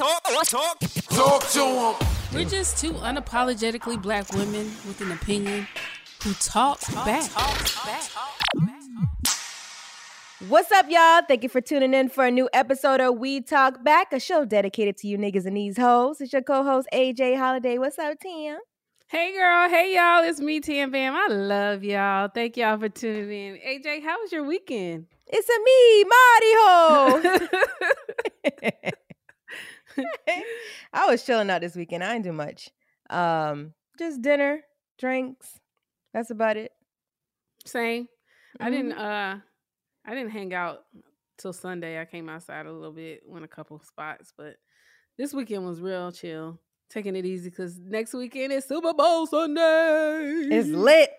Talk, talk, talk to him. We're just two unapologetically black women with an opinion who talk, back. What's up, y'all? Thank you for tuning in for a new episode of We Talk Back, a show dedicated to you niggas and these hoes. It's your co-host AJ Holiday. What's up, Tim? Hey girl, hey y'all, it's me, Tam Bam. I love y'all. Thank y'all for tuning in. AJ, how was your weekend? It's a me, Marty Ho. I was chilling out this weekend. I didn't do much. Um, just dinner, drinks. That's about it. Same. Mm-hmm. I didn't uh I didn't hang out till Sunday. I came outside a little bit, went a couple spots, but this weekend was real chill. Taking it easy because next weekend is Super Bowl Sunday. It's lit.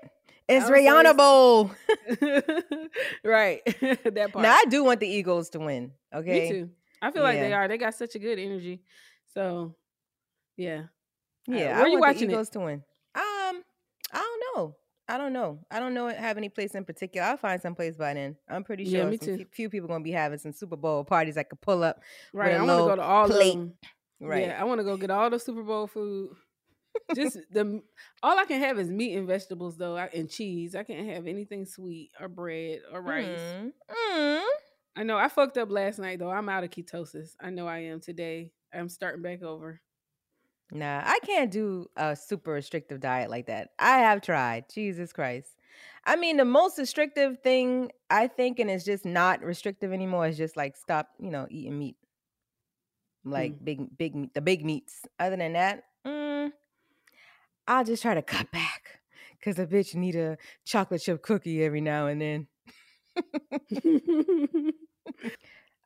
It's Rihanna Bowl. right. that part. Now I do want the Eagles to win. Okay. Me too. I feel like they are. They got such a good energy. So, yeah. Uh, yeah. Uh, where I you watching the Eagles it? to win? Um, I don't know. I don't know. I don't know have any place in particular. I'll find some place by then. I'm pretty sure yeah, me too. few people gonna be having some Super Bowl parties I could pull up. Right. I want to go to all plate. of them. Right. Yeah. I want to go get all the Super Bowl food. Just the all I can have is meat and vegetables though, and cheese. I can't have anything sweet or bread or rice. Mm. Mm. I know I fucked up last night though. I'm out of ketosis. I know I am today. I'm starting back over. Nah, I can't do a super restrictive diet like that. I have tried. Jesus Christ. I mean, the most restrictive thing I think, and it's just not restrictive anymore, is just like stop, you know, eating meat. Like mm. big, big meat, the big meats. Other than that, mm, I'll just try to cut back. Cause a bitch need a chocolate chip cookie every now and then.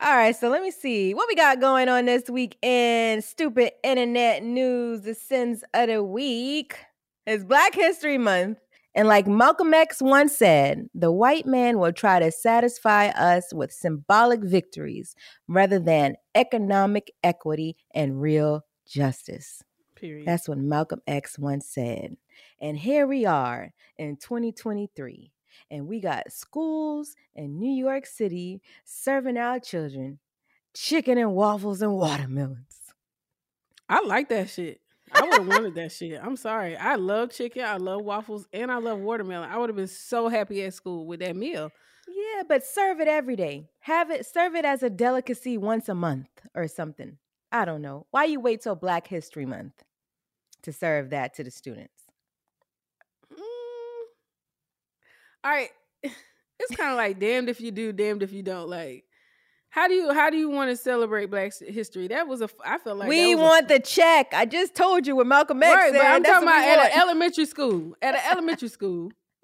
All right, so let me see what we got going on this week in stupid internet news. The sins of the week is Black History Month. And like Malcolm X once said, the white man will try to satisfy us with symbolic victories rather than economic equity and real justice. Period. That's what Malcolm X once said. And here we are in 2023, and we got schools in New York City serving our children chicken and waffles and watermelons. I like that shit. I would have wanted that shit. I'm sorry. I love chicken. I love waffles, and I love watermelon. I would have been so happy at school with that meal. Yeah, but serve it every day. Have it serve it as a delicacy once a month or something. I don't know. Why you wait till Black History Month to serve that to the students? Mm. All right. It's kind of like damned if you do, damned if you don't. Like, how do you how do you want to celebrate Black history? That was a I felt like we was a- want the check. I just told you what Malcolm X right, said. but I'm talking about at an elementary school. At an elementary school,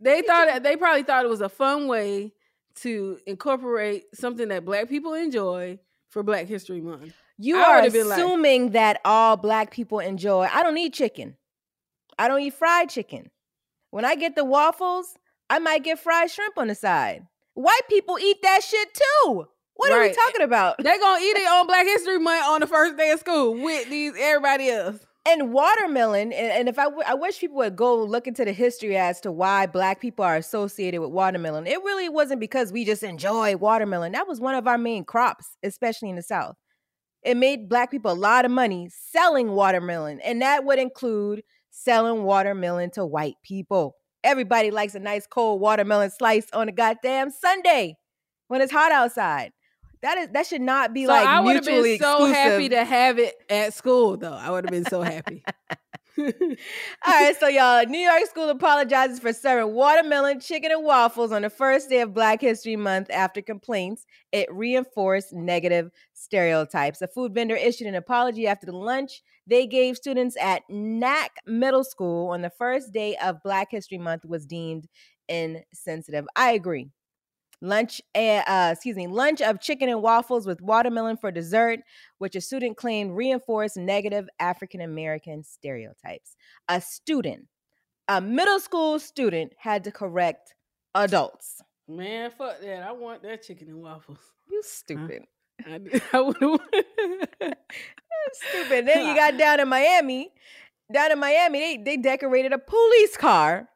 they thought they probably thought it was a fun way to incorporate something that Black people enjoy for Black History Month. You I are would've like- assuming that all black people enjoy. I don't eat chicken. I don't eat fried chicken. When I get the waffles, I might get fried shrimp on the side. White people eat that shit too. What are we talking about? They gonna eat it on Black History Month on the first day of school with these everybody else. And watermelon, and, and if I, w- I wish people would go look into the history as to why black people are associated with watermelon. It really wasn't because we just enjoy watermelon. That was one of our main crops, especially in the South. It made black people a lot of money selling watermelon, and that would include selling watermelon to white people. Everybody likes a nice cold watermelon slice on a goddamn Sunday when it's hot outside. That is that should not be so like I would have mutually been so happy to have it at school, though. I would have been so happy. All right, so y'all, New York School apologizes for serving watermelon, chicken, and waffles on the first day of Black History Month after complaints. It reinforced negative stereotypes. A food vendor issued an apology after the lunch they gave students at Knack Middle School on the first day of Black History Month was deemed insensitive. I agree. Lunch, eh, uh, excuse me, lunch of chicken and waffles with watermelon for dessert, which a student claimed reinforced negative African American stereotypes. A student, a middle school student, had to correct adults. Man, fuck that. I want that chicken and waffles. You stupid. I, I would Stupid. Then you got down in Miami. Down in Miami, they, they decorated a police car.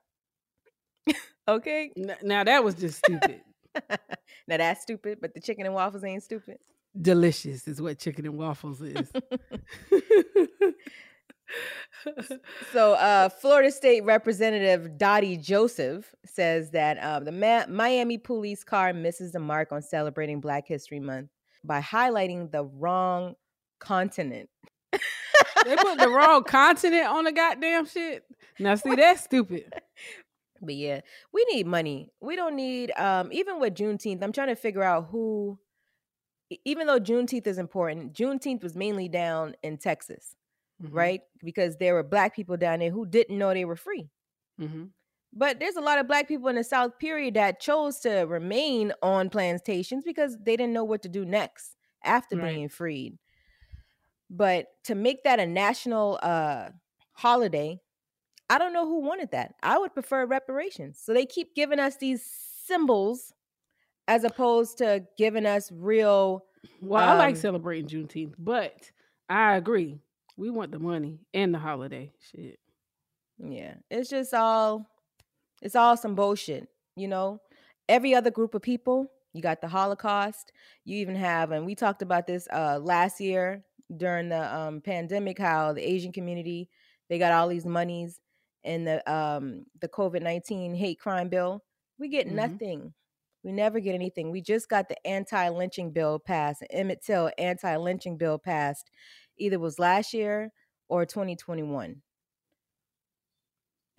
okay. Now that was just stupid. now that's stupid, but the chicken and waffles ain't stupid. Delicious is what chicken and waffles is. So, uh, Florida State Representative Dotie Joseph says that um, the Ma- Miami police car misses the mark on celebrating Black History Month by highlighting the wrong continent. they put the wrong continent on the goddamn shit. Now see that's stupid. But yeah, we need money. We don't need um even with Juneteenth. I'm trying to figure out who even though Juneteenth is important, Juneteenth was mainly down in Texas, Mhm, right? Because there were black people down there who didn't know they were free. mhm. But there's a lot of black people in the South period that chose to remain on plantations because they didn't know what to do next after Right. being freed. But to make that a national uh holiday, I don't know who wanted that. I would prefer reparations. So they keep giving us these symbols as opposed to giving us real Well, I like Um, celebrating Juneteenth, but I agree. We want the money and the holiday. Shit. Yeah, it's just all it's all some bullshit, you know. Every other group of people, you got the Holocaust. You even have, and we talked about this uh last year during the um pandemic, how the Asian community they got all these monies in the um the COVID nineteen hate crime bill. We get Mhm. nothing. We never get anything. We just got the anti lynching bill passed, Emmett Till anti lynching bill passed. Either was last year or 2021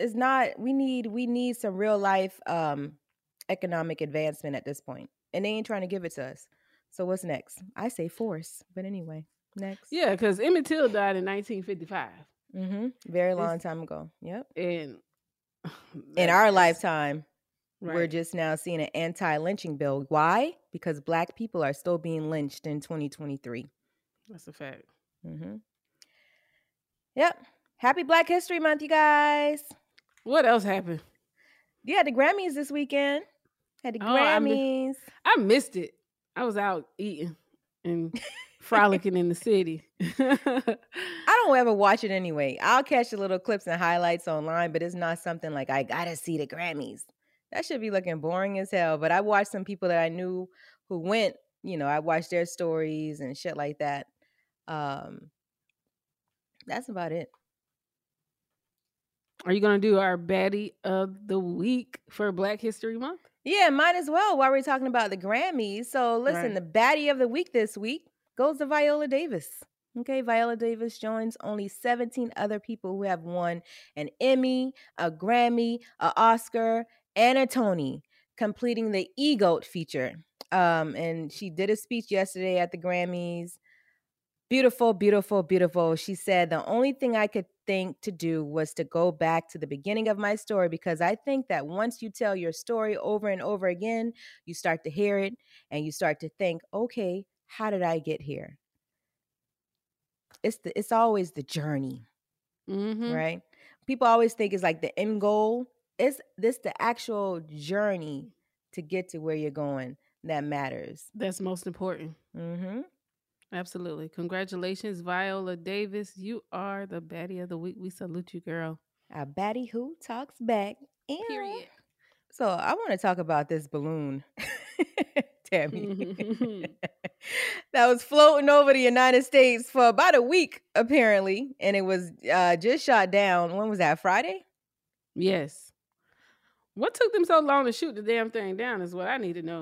it's not we need we need some real life um economic advancement at this point and they ain't trying to give it to us so what's next i say force but anyway next Yeah, because Emmett Till died in 1955, mm-hmm very It's- long time ago yep and in our lifetime We're just now seeing an anti-lynching bill. Why? Because black people are still being lynched in 2023. That's a fact. Mm-hmm. Yep. Happy Black History Month, you guys. What else happened? Yeah, the Grammys this weekend. Had the Oh, I Grammys. I missed it. I was out eating and frolicking in the city. I don't ever watch it anyway. I'll catch the little clips and highlights online, but it's not something like I gotta see the Grammys. That should be looking boring as hell. But I watched some people that I knew who went. You know, I watched their stories and shit like that. Um, that's about it. Are you gonna do our baddie of the week for Black History Month? Yeah, might as well while we're talking about the Grammys. So listen, Right. the baddie of the week this week goes to Viola Davis. Okay, Viola Davis joins only 17 other people who have won an Emmy, a Grammy, a Oscar, and a Tony, completing the EGOT feature. Um, and she did a speech yesterday at the Grammys. Beautiful, beautiful, beautiful. She said, The only thing I could think to do was to go back to the beginning of my story because I think that once you tell your story over and over again, you start to hear it and you start to think, okay, how did I get here? It's the it's always the journey, Mm-hmm. right? People always think it's like the end goal. It's this the actual journey to get to where you're going that matters. That's most important. Mm-hmm. Absolutely. Congratulations, Viola Davis. You are the baddie of the week. We salute you, girl. A baddie who talks back. Ew. Period. So I want to talk about this balloon, Tammy, Mm-hmm. that was floating over the United States for about a week, apparently, and it was uh, just shot down. When was that? Friday? Yes. What took them so long to shoot the damn thing down is what I need to know.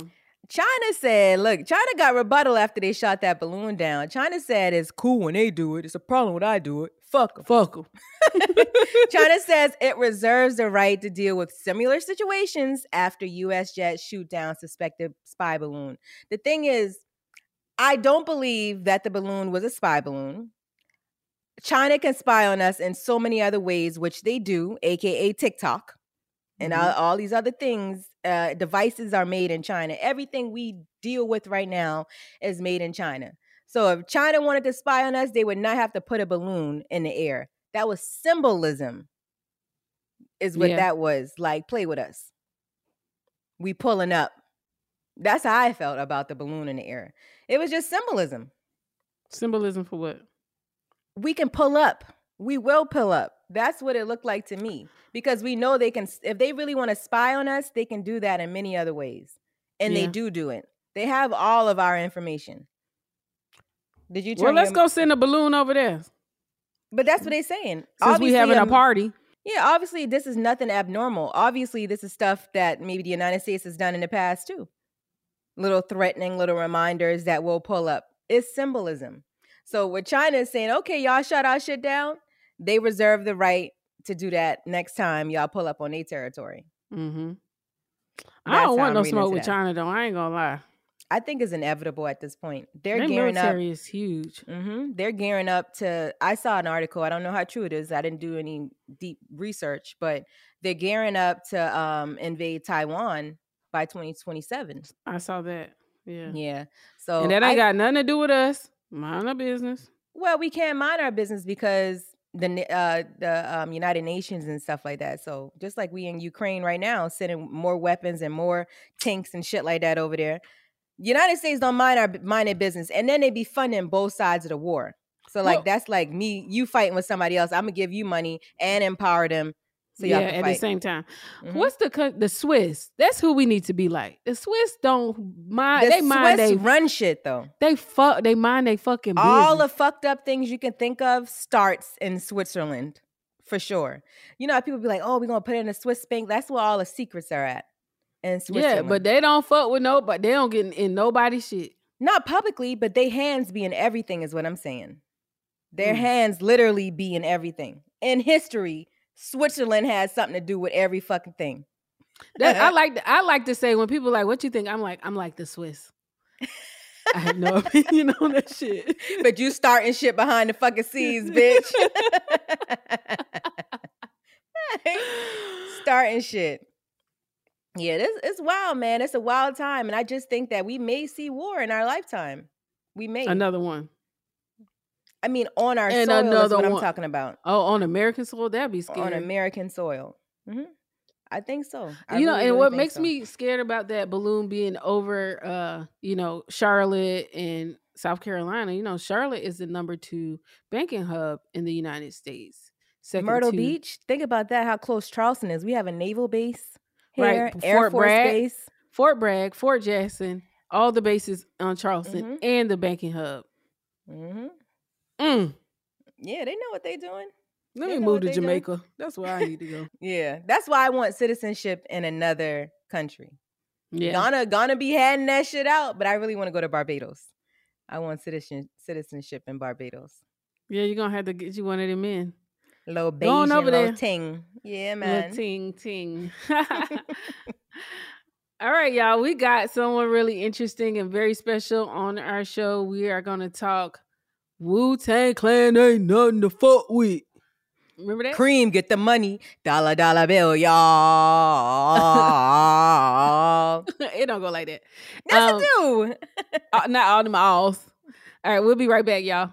China said, look, China got rebuttal after they shot that balloon down. China said it's cool when they do it. It's a problem when I do it. Fuck 'em. Fuck them. China says it reserves the right to deal with similar situations after U.S. jets shoot down suspected spy balloon. The thing is, I don't believe that the balloon was a spy balloon. China can spy on us in so many other ways, which they do, aka TikTok and all, all these other things. Uh, devices are made in China. Everything we deal with right now is made in China. So if China wanted to spy on us, they would not have to put a balloon in the air. That was symbolism, is what Yeah. that was. Like, play with us. We pulling up. That's how I felt about the balloon in the air. It was just symbolism. Symbolism for what? We can pull up. We will pull up. That's what it looked like to me because we know they can, if they really want to spy on us, they can do that in many other ways. And they do do it. They have all of our information. Did you Well, let's your- go send a balloon over there But that's what they're saying. since we Obviously, having a um, party. Yeah, obviously, this is nothing abnormal. Obviously, this is stuff that maybe the United States has done in the past too. Little threatening, little reminders that will pull up. It's symbolism. So, what China is saying, okay, y'all shut our shit down, they reserve the right to do that next time y'all pull up on their territory. Mm-hmm. I don't want no smoke with. China though. I ain't gonna lie. I think is inevitable at this point. They're Their gearing up. military is huge. hmm They're gearing up to. I saw an article. I don't know how true it is. I didn't do any deep research, but they're gearing up to um, invade Taiwan by 2027. I saw that. Yeah. Yeah. So and that ain't I- got nothing to do with us. Mind our business. well, we can't mind our business because the uh, the um, United Nations and stuff like that. So just like we in Ukraine right now, sending more weapons and more tanks and shit like that over there. United States don't mind our mind their business, and then they be funding both sides of the war. So like Well- that's like me, you fighting with somebody else. I'm gonna give you money and empower them. So y'all yeah, at the same time. Mhm. What's the the Swiss? That's who we need to be like. The Swiss don't mind. The they mind they run shit though. they fuck. They mind they fucking business. All the fucked up things you can think of starts in Switzerland, for sure. You know how people be like, "Oh, we're gonna put it in a Swiss bank." That's where all the secrets are at. Yeah, Switzerland, but they don't fuck with nobody. They don't get in, in nobody's shit. not publicly, but they hands be in everything. Is what I'm saying. Their Mm. hands literally be in everything. In history, Switzerland has something to do with every fucking thing. That, I like. to- I like to say when people like, "What you think?" I'm like, I'm like the Swiss. I have no opinion on that shit. but you starting shit behind the fucking scenes, bitch. starting shit. Yeah, this it's wild, man. It's a wild time, and I just think that we may see war in our lifetime. We may another one. I mean, on our And soil is what I'm talking about. Oh, on American soil, that'd be scary. On American soil. hmm I think so. I you know, and really what makes so. me scared about that balloon being over, uh, you know, Charlotte and South Carolina. You know, Charlotte is the number two banking hub in the United States. Second Myrtle to- Beach. Think about that. How close Charleston is. We have a naval base Right, here, Fort Air Force Bragg. base. Fort Bragg, Fort Jackson, all the bases on Charleston Mhm. and the banking hub. hmm Mm. Yeah, they know what they're doing. Let They me move to they doing. Jamaica. That's where I need to go. Yeah, that's why I want citizenship in another country. Yeah. Ghana, Ghana be handing that shit out, but I really want to go to Barbados. I want citizen citizenship in Barbados. Yeah, you're gonna have to get you one of them in. Little on over little there. ting. Yeah, man. Little ting ting. All right, y'all. We got someone really interesting and very special on our show. We are gonna talk Wu Tang Clan ain't nothing to fuck with. Remember that? Cream, get the money. Dollar, dollar bill, y'all. it don't go like that. Yes, Um, it do. Uh, not all them alls. All right, we'll be right back, y'all.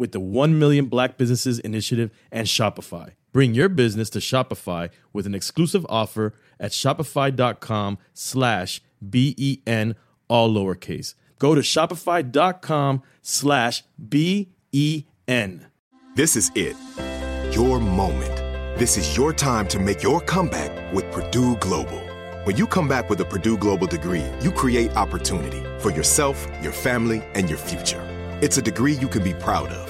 with the 1 Million Black Businesses Initiative and Shopify. Bring your business to Shopify with an exclusive offer at shopify.com slash B-E-N, all lowercase. Go to shopify.com slash B-E-N. This is it. Your moment. This is your time to make your comeback with Purdue Global. When you come back with a Purdue Global degree, you create opportunity for yourself, your family, and your future. It's a degree you can be proud of,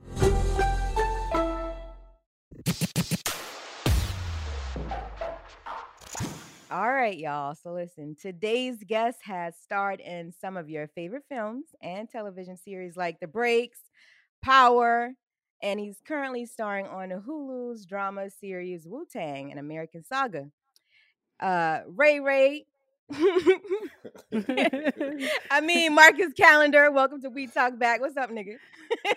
All right, y'all. So listen, today's guest has starred in some of your favorite films and television series like The Breaks, Power, and he's currently starring on Hulu's drama series Wu Tang, an American Saga. Uh, Ray Ray. I mean, Marcus Callender. Welcome to We Talk Back. What's up, nigga?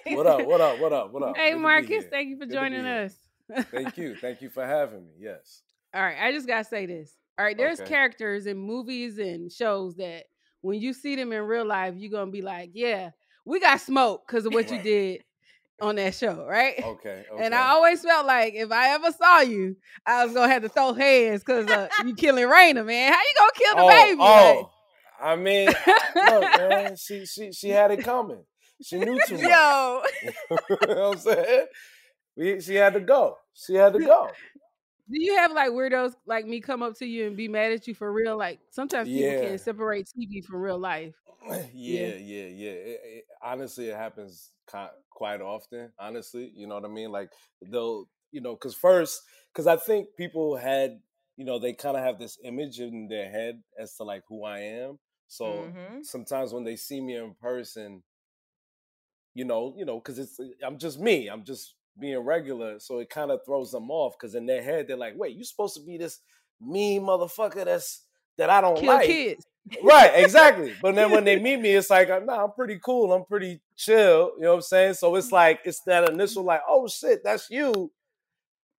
what up? What up? What up? What up? Hey, Good Marcus, thank you for Good joining us. Thank you. Thank you for having me. Yes. All right, I just gotta say this. All right, there's Okay. characters in movies and shows that when you see them in real life, you're gonna be like, yeah, we got smoke because of what you did on that show, right? Okay. okay. And I always felt like if I ever saw you, I was gonna have to throw hands because uh, you killing Raina, man. How you gonna kill the oh, baby? Oh, I mean, look, man, she she she had it coming. She knew too much. Yo, you know what I'm saying? We, she had to go. She had to go. do you have like weirdos like me come up to you and be mad at you for real? Like sometimes people Yeah. can't separate TV from real life. yeah, yeah, yeah. It, it, honestly, it happens quite often. Honestly, you know what I mean? Like they'll, you know, because first, because I think people had, you know, they kind of have this image in their head as to like who I am. So Mhm. sometimes when they see me in person, you know, you know, because it's I'm just me. I'm just being regular, so it kind of throws them off because in their head they're like, "Wait, you supposed to be this mean motherfucker that's that I don't Kill like." kids. right, exactly. But then when they meet me, it's like, nah, I'm pretty cool. I'm pretty chill. You know what I'm saying? So it's like, it's that initial, like, oh shit, that's you.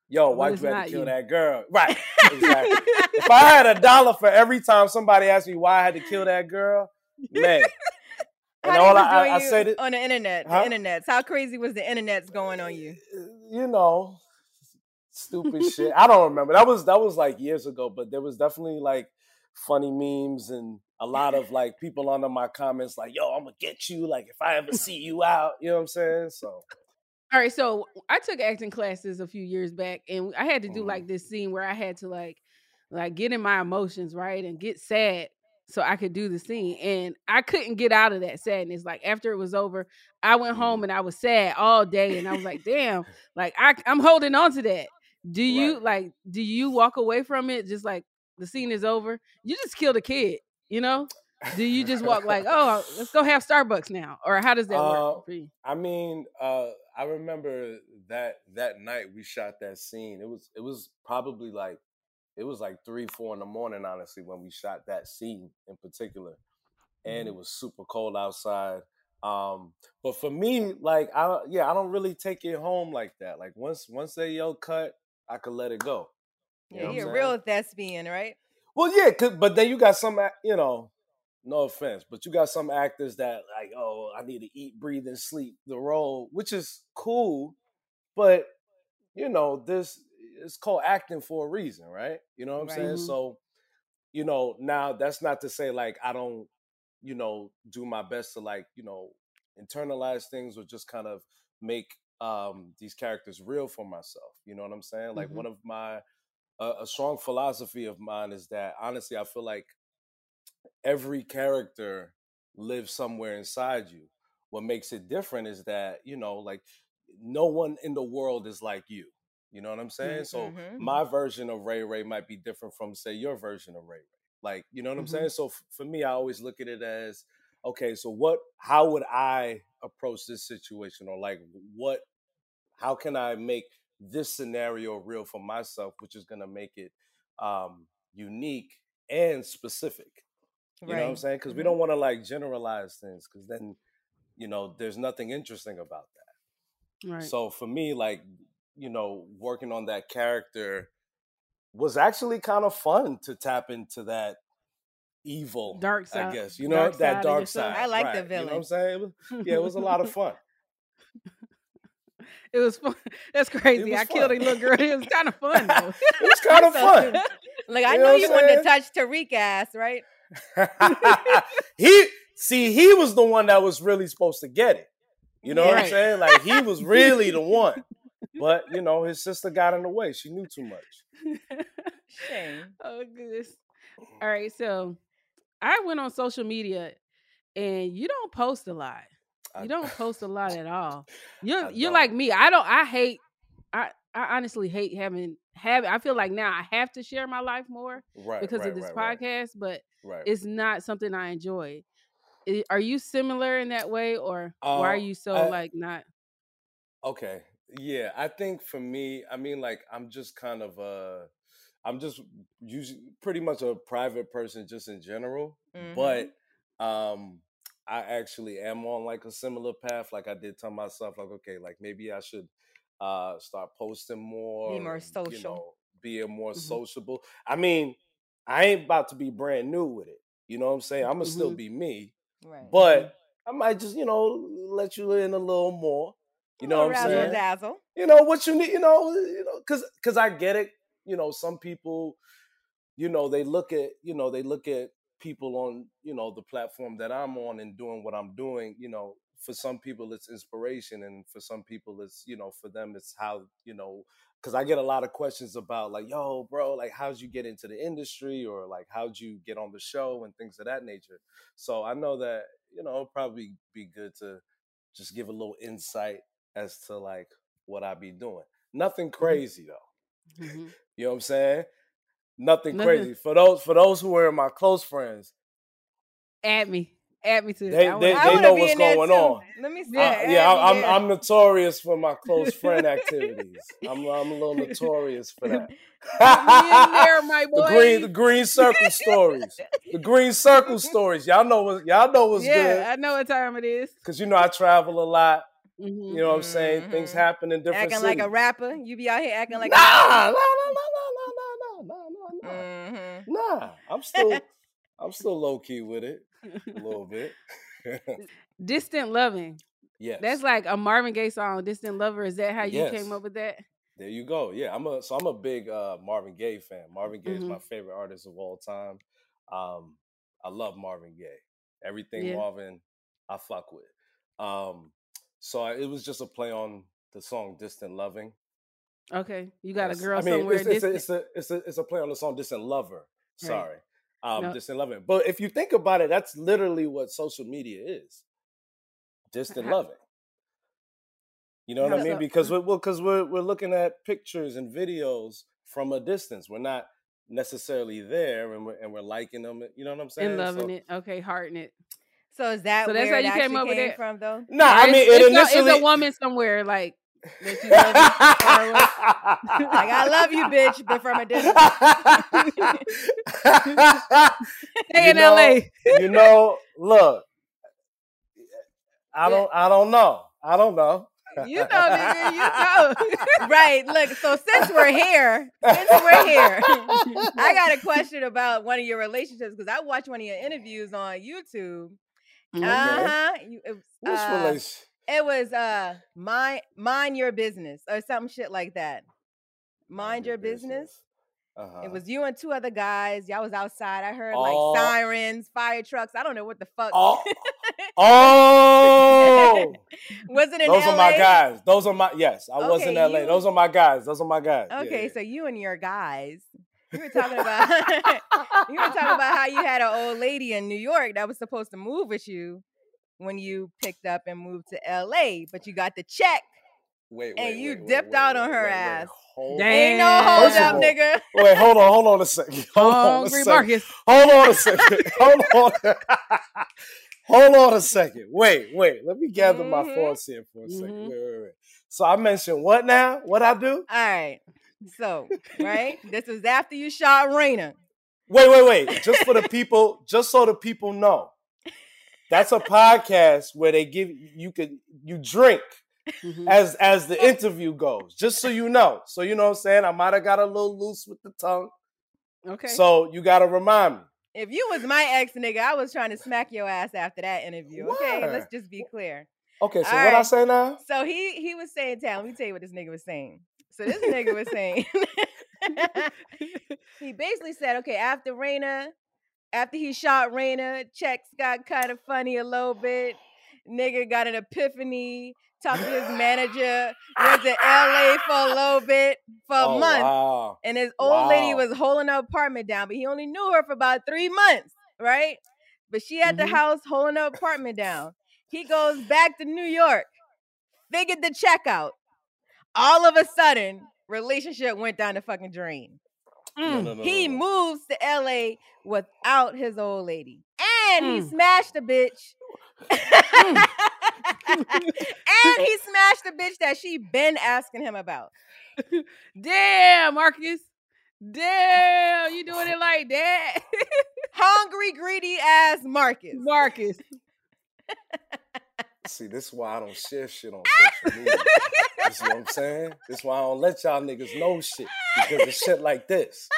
Yo, oh, why'd it's you have to kill you. that girl? Right, exactly. if I had a dollar for every time somebody asked me why I had to kill that girl, man. And How all I, was I, I you say that, on the internet. Huh? The internets. How crazy was the internet's going on you? you know, stupid shit. I don't remember. That was that was like years ago, but there was definitely like funny memes and a lot of like people under my comments like, "Yo, I'm gonna get you." Like if I ever see you out, you know what I'm saying? So All right, so I took acting classes a few years back, and I had to do Mhm. like this scene where I had to like, like get in my emotions, right, and get sad so I could do the scene, and I couldn't get out of that sadness. Like after it was over, I went home and I was sad all day, and I was like, damn, like I, I'm holding on to that. Do you Right. like? Do you walk away from it just like the scene is over? You just killed a kid, you know? Do you just walk like, oh, let's go have Starbucks now, or how does that Uh, work for you? I mean, uh, I remember that that night we shot that scene. It was it was probably like it was like three, four in the morning, honestly, when we shot that scene in particular. And it was super cold outside. Um, but for me, like I yeah, I don't really take it home like that. Like once once they yell cut, I could let it go. You yeah, you're real thespian, right? Well, yeah, but then you got some, you know, no offense, but you got some actors that like, oh, I need to eat, breathe, and sleep the role, which is cool, but you know, this it's called acting for a reason, right? You know what I'm Right. saying? So, you know, now that's not to say like I don't, you know, do my best to like, you know, internalize things or just kind of make um these characters real for myself. You know what I'm saying? Like Mhm. one of my a, a strong philosophy of mine is that honestly, I feel like every character lives somewhere inside you. What makes it different is that, you know, like no one in the world is like you. You know what I'm saying? So mhm. my version of Ray Ray might be different from, say, your version of Ray Ray. Like, you know what I'm Mhm. saying? So f- for me, I always look at it as, okay, so what? How would I approach this situation, or like what? How can I make this scenario real for myself, which is gonna make it um, unique and specific. You know what I'm saying? Because we Mhm. don't want to like generalize things, because then you know there's nothing interesting about that. Right. So for me, like you know, working on that character was actually kind of fun to tap into that evil Dark side. I guess you know dark that dark side. I like the villain. You know what I'm saying? Yeah, it was a lot of fun. It was fun. That's crazy. I killed a little girl. It was kind of fun though. It was kind of fun. Like I You know, know you wanted to touch Tariq ass, right? he see he was the one that was really supposed to get it. You know what I'm saying? Like he was really the one. But you know, his sister got in the way. She knew too much. Shame. oh goodness. All right, so I went on social media and you don't post a lot. You don't post a lot at all. You're you're like me. I don't I hate I I honestly hate having have I feel like now I have to share my life more Right. because right, of this right, podcast, but it's not something I enjoy. Are you similar in that way or why Uh, are you so I- like not Okay. Yeah, I think for me, I mean, like I'm just kind of uh I'm just usually pretty much a private person just in general. Mhm. But um I actually am on like a similar path. Like I did tell myself, like, okay, like maybe I should uh start posting more. Be more social. You know, being more Mhm. sociable. I mean, I ain't about to be brand new with it. You know what I'm saying? I'm gonna still Mhm. be me, right. but I might just, you know, let you in a little more. You know what I'm saying? dazzle. you know what you need you know you know because because i get it you know some people you know they look at you know they look at people on you know the platform that i'm on and doing what i'm doing you know for some people it's inspiration and for some people it's you know for them it's how you know because i get a lot of questions about like yo bro like how'd you get into the industry or like how'd you get on the show and things of that nature so i know that you know it'll probably be good to just give a little insight as to like what I be doing. Nothing crazy though. Mhm. You know what I'm saying? Nothing, Nothing- crazy. For those for those who are my close friends, add me. Add me to They- I they- they know what's going on. Let me see. Yeah, I, yeah, I, am. I'm I'm notorious for my close friend activities. I'm I'm a little notorious for that. There, my the green the green circle stories. The green circle stories. Y'all know what y'all know what's good. yeah, I know what time it is. Cause you know I travel a lot. Mhm. You know what I'm saying? Things Mhm. happen in different ways. acting like a rapper. You be out here acting like nah, a rapper. nah, nah, nah, nah, nah, nah, nah, nah, nah. Mhm. Nah, I'm still I'm still low key with it a little bit. Distant loving. yes. That's like a Marvin Gaye song, Distant Lover. Is that how you Yes. came up with that? there you go. Yeah, I'm a so I'm a big uh Marvin Gaye fan. Marvin Gaye is Mhm. my favorite artist of all time. Um I love Marvin Gaye. Everything Yeah. Marvin I fuck with. Um so I, it was just a play on the song Distant Loving. Okay. You got a girl I mean, somewhere it's, it's, a, it's a it's a it's a play on the song Distant Lover. Right. Sorry. Um No. Distant Loving. But if you think about it, that's literally what social media is. Distant loving. You know what I mean? Because we're well, because we're we're looking at pictures and videos from a distance. We're not necessarily there, and we're and we're liking them. You know what I'm saying? and loving So- it. Okay, hearting it. So is that So that's where how it you came up with came it? from, though? Nah, I mean, it's, it initially. a, it's a woman somewhere like that you love it. Like I love you, bitch, but from a distance. Stay You in know- LA. you know, look, I don't, I don't know, I don't know. You know, nigga, you know. right. Look. So since we're here, since we're here, I got a question about one of your relationships because I watched one of your interviews on YouTube. Mhm. Uh huh. Which uh, relation? It was uh mind mind your business or some shit like that. Mind your business. Uh-huh. It was you and two other guys. Y'all was outside. I heard Oh. like sirens, fire trucks. I don't know what the fuck. Oh, oh, was it in those LA? are my guys. Those are my yes. I was in Okay, LA. you- Those are my guys. Those are my guys. Yeah, Okay, yeah. so you and your guys, you were talking about you were talking about how you had an old lady in New York that was supposed to move with you when you picked up and moved to LA, but you got the check. wait, and you wait, wait, dipped wait, out on her wait, wait. ass. Hold, Ain't no hold First up, all- nigga. wait, hold on, hold on a second. Hold on a second. Marcus. Hold on a second. Hold on. Hold on a second. Wait, wait. Let me gather my Mhm. thoughts here for a 2nd Mhm. Wait, wait, wait. So I mentioned what now? What I do? All right. So, right? this was after you shot Raina. Wait, wait, wait. Just for the people, just so the people know. That's a podcast where they give you could you drink Mhm. as as the interview goes. Just so you know. So you know what I'm saying? I might have got a little loose with the tongue. Okay. So you gotta remind me. If you was my ex nigga, I was trying to smack your ass after that interview. Okay, let's just be clear. Okay, so All what I say now? So he he was saying, "Tal, let me tell you what this nigga was saying." So this nigga was saying, he basically said, "Okay, after Raina, after he shot Raina, checks got kind of funny a little bit. Nigga got an epiphany. Talked to his manager. Went to LA for a little bit for a Oh, month." wow. And his old lady was holding her apartment down, but he only knew her for about three months, right? But she had the Mhm. house holding her apartment down. He goes back to New York, figured the check out. All of a sudden, relationship went down the fucking drain. Mm. no, no, He no, no. moves to LA without his old lady. And he Mm. smashed a bitch. and he smashed a bitch that she been asking him about. Damn, Marcus. Damn, you doing it like that, Hungry, greedy ass Marcus. Marcus? See, this is why I don't share shit on social media. you is what I'm saying. This is why I don't let y'all niggas know shit because of shit like this.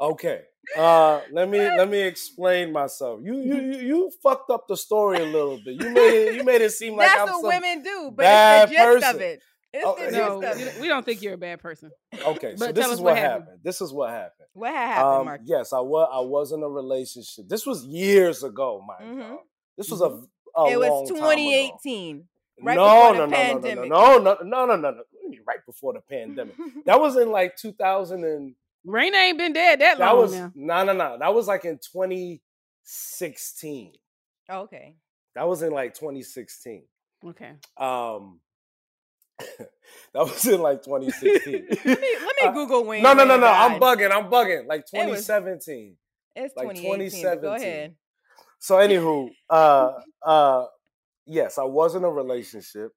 Okay. Uh let me let me explain myself. You you you, you fucked up the story a little bit. You made it you made it seem like That's I'm what some women do, but bad it's the gist of it. It's Oh, the gist No, of it. we don't think you're a bad person. Okay, so this is what what happened. happened. This is what happened. What happened, Um, Marcus? yes, I was I was in a relationship. This was years ago, my Mhm. This was a, a It long was time ago. 2018, right no, before the no, no, pandemic. no, no, no, no, no, no, no, no. What do you mean Right before the pandemic. that was in like 2000 and Raina ain't been dead that, that long That was now. no, no, no. That was like in 2016. okay. That was in like 2016. Okay. Um, that was in like 2016. Let me let me Uh, Google Wayne. no, no, no, Wayne no. I'm bugging. I'm bugging. Like It was- 2017. It's like 2018. but Go 2017. ahead. So anywho, uh uh yes, I was in a relationship.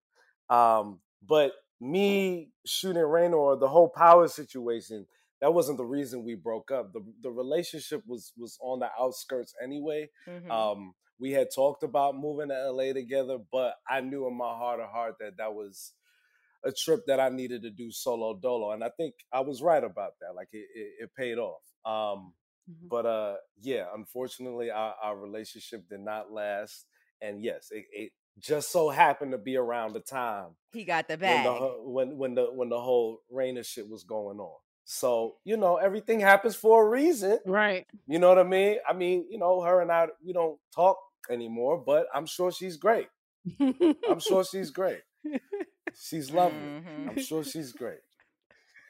Um, but me shooting Raina or the whole power situation, that wasn't the reason we broke up. The the relationship was was on the outskirts anyway. Mhm. Um we had talked about moving to LA together, but I knew in my heart of heart that that was a trip that I needed to do solo dolo, and I think I was right about that. Like it, it, it paid off. Um, Mhm. but uh, yeah, unfortunately, our, our relationship did not last, and yes, it, it just so happened to be around the time he got the bag when the when when the when the whole Raina shit was going on. So you know, everything happens for a reason. Right. You know what I mean? I mean, you know, her and I we don't talk anymore, but I'm sure she's great. I'm sure she's great. She's lovely. Mhm. I'm sure she's great.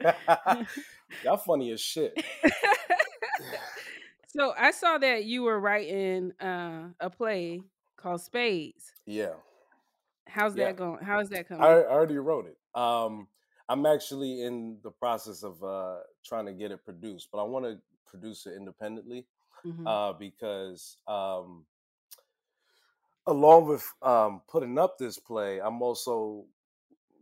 Y'all funny as shit. so I saw that you were writing uh, a play called Spades. Yeah. How's Yeah. that going? How is that coming? I already wrote it. Um, I'm actually in the process of uh, trying to get it produced, but I want to produce it independently Mhm. uh, because, um, along with um, putting up this play, I'm also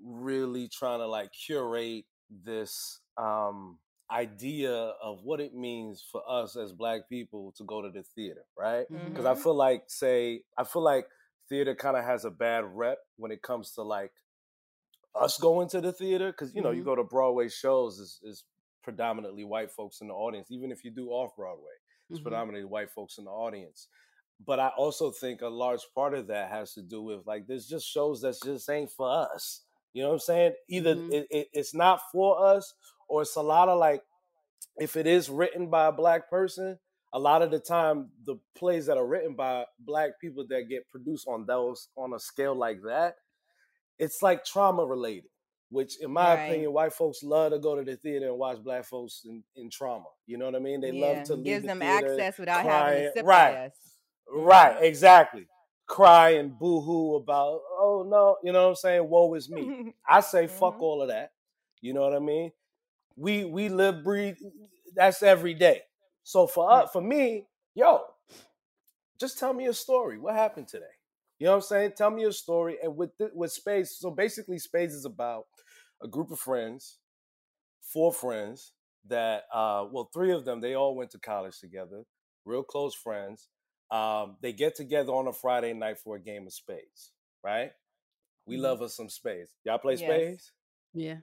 really trying to like curate this um, idea of what it means for us as Black people to go to the theater, right? Because I Mhm. feel like, say, I feel like theater kind of has a bad rep when it comes to like us going to the theater because you know you Mhm. go to broadway shows is, is predominantly white folks in the audience even if you do off broadway it's Mhm. predominantly white folks in the audience but i also think a large part of that has to do with like there's just shows that just ain't for us you know what i'm saying either Mhm. it, it, it's not for us or it's a lot of like if it is written by a black person a lot of the time the plays that are written by black people that get produced on those on a scale like that it's like trauma related which in my Right. opinion white folks love to go to the theater and watch black folks in, in trauma you know what i mean they yeah. love to leave gives the them access without having to right right exactly cry and boo-hoo about oh no you know what i'm saying woe is me I say fuck Mhm. all of that. You know what I mean? We we live breathe. That's every day. So for us, for me, yo, just tell me a story. What happened today? You know what I'm saying? Tell me a story. And with th- with Spades so basically, Spades is about a group of friends, four friends that, uh, well, three of them, they all went to college together, real close friends. Um, they get together on a Friday night for a game of spades, right? We Mhm. love us some spades. Y'all play Yes. spades? Yeah.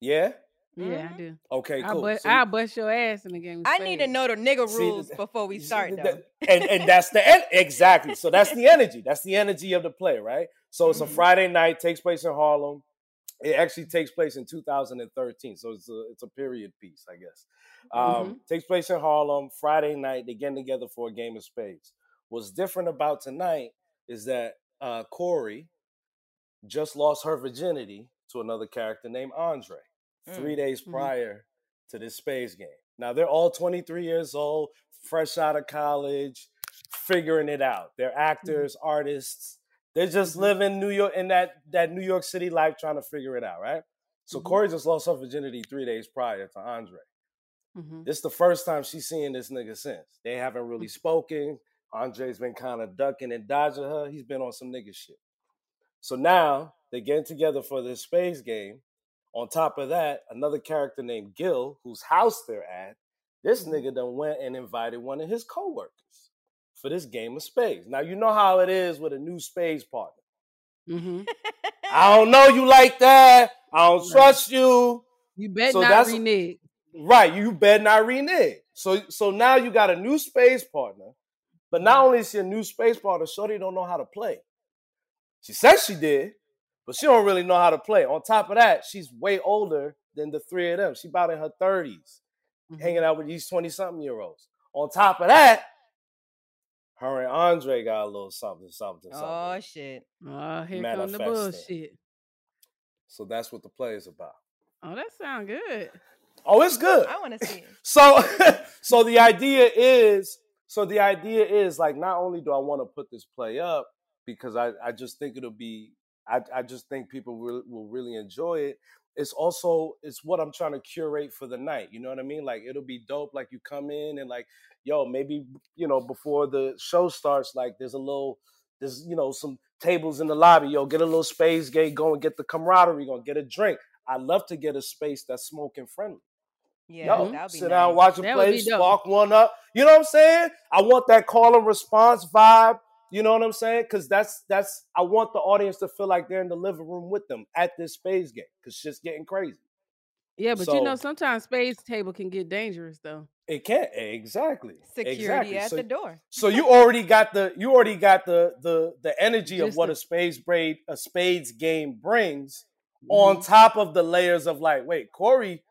Yeah. Yeah, I do. Okay, I'll cool. bust, So- I'll bust your ass in the game. of I need to know the nigga rules th- before we you see start, that- though. and and that's the en- exactly. So that's the energy. That's the energy of the play, right? So it's a Mhm. Friday night, takes place in Harlem. It actually takes place in 2013, so it's a it's a period piece, I guess. Um, Takes place in Harlem. Friday night, they getting together for a game of spades. What's different about tonight is that uh, Corey just lost her virginity to another character named Andre three Mm. days Mhm. prior to this spades game. Now they're all 23 years old, fresh out of college, figuring it out. They're actors, artists. They're just Mhm. living New York in that that New York City life, trying to figure it out, right? So Mhm. Corey just lost her virginity three days prior to Andre. This is the first time she's seeing this nigga since. They haven't really spoken. Andre's been kind of ducking and dodging her. He's been on some nigga shit. So now they're getting together for this spades game. On top of that, another character named Gil, whose house they're at, this nigga done went and invited one of his coworkers for this game of spades. Now you know how it is with a new spades partner. Mhm. I don't know you like that. I don't trust you. You bet So not renege. Right, you bet not renege. So so now you got a new spades partner, but not only is she a new spades partner, Shorty don't know how to play. She says she did, but she don't really know how to play. On top of that, she's way older than the three of them. She about in her 30s, Mhm. hanging out with these 20-something year olds. On top of that, her and Andre got a little something, something, something. Oh shit. Oh, here come the bullshit. So that's what the play is about. Oh, that sounds good. Oh, it's good. I want to see it. So so the idea is so the idea is like not only do I want to put this play up because I, I just think it'll be I, I just think people will, will really enjoy it. It's also it's what I'm trying to curate for the night. You know what I mean? Like it'll be dope. Like you come in and like, yo, maybe you know before the show starts, like there's a little there's you know some tables in the lobby. Yo, get a little space gate going, get the camaraderie going, get a drink. I love to get a space that's smoking friendly. Yeah, Yo, that would be sit down, watch a That play, spark one up. You know what I'm saying? I want that call and response vibe. You know what I'm saying? Because that's that's I want the audience to feel like they're in the living room with them at this spades game because shit's getting crazy. Yeah, but you know, sometimes spades table can get dangerous though. It can't exactly Security exactly. at so, the door. so you already got the you already got the the the energy of what the- a spades braid a spades game brings Mm-hmm. on top of the layers of like, wait, Corey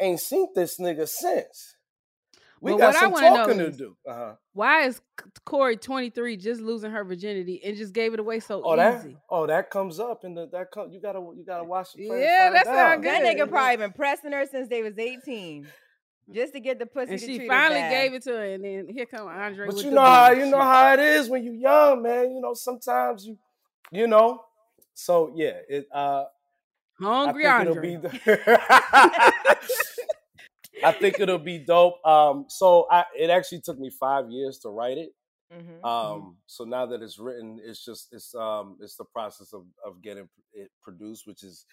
ain't seen this nigga since. We But got what I some wanna know talking to do. Uh-huh. Why is Corey 23 just losing her virginity and just gave it away so Oh, that easy? oh that comes up in the that come you gotta you gotta watch the. Yeah, that's that find sound out. That nigga probably been pressing her since they was 18. Just to get the pussy And to she treat finally her bad. gave it to her, and then here come Andre. But with you the know how you know how it is when you young, man. You know, sometimes you you know. So yeah, it uh hungry I think Andre. it'll be I think it'll be dope. Um so I it actually took me five years to write it. Mhm. Um, so now that it's written, it's just it's um it's the process of of getting it produced, which is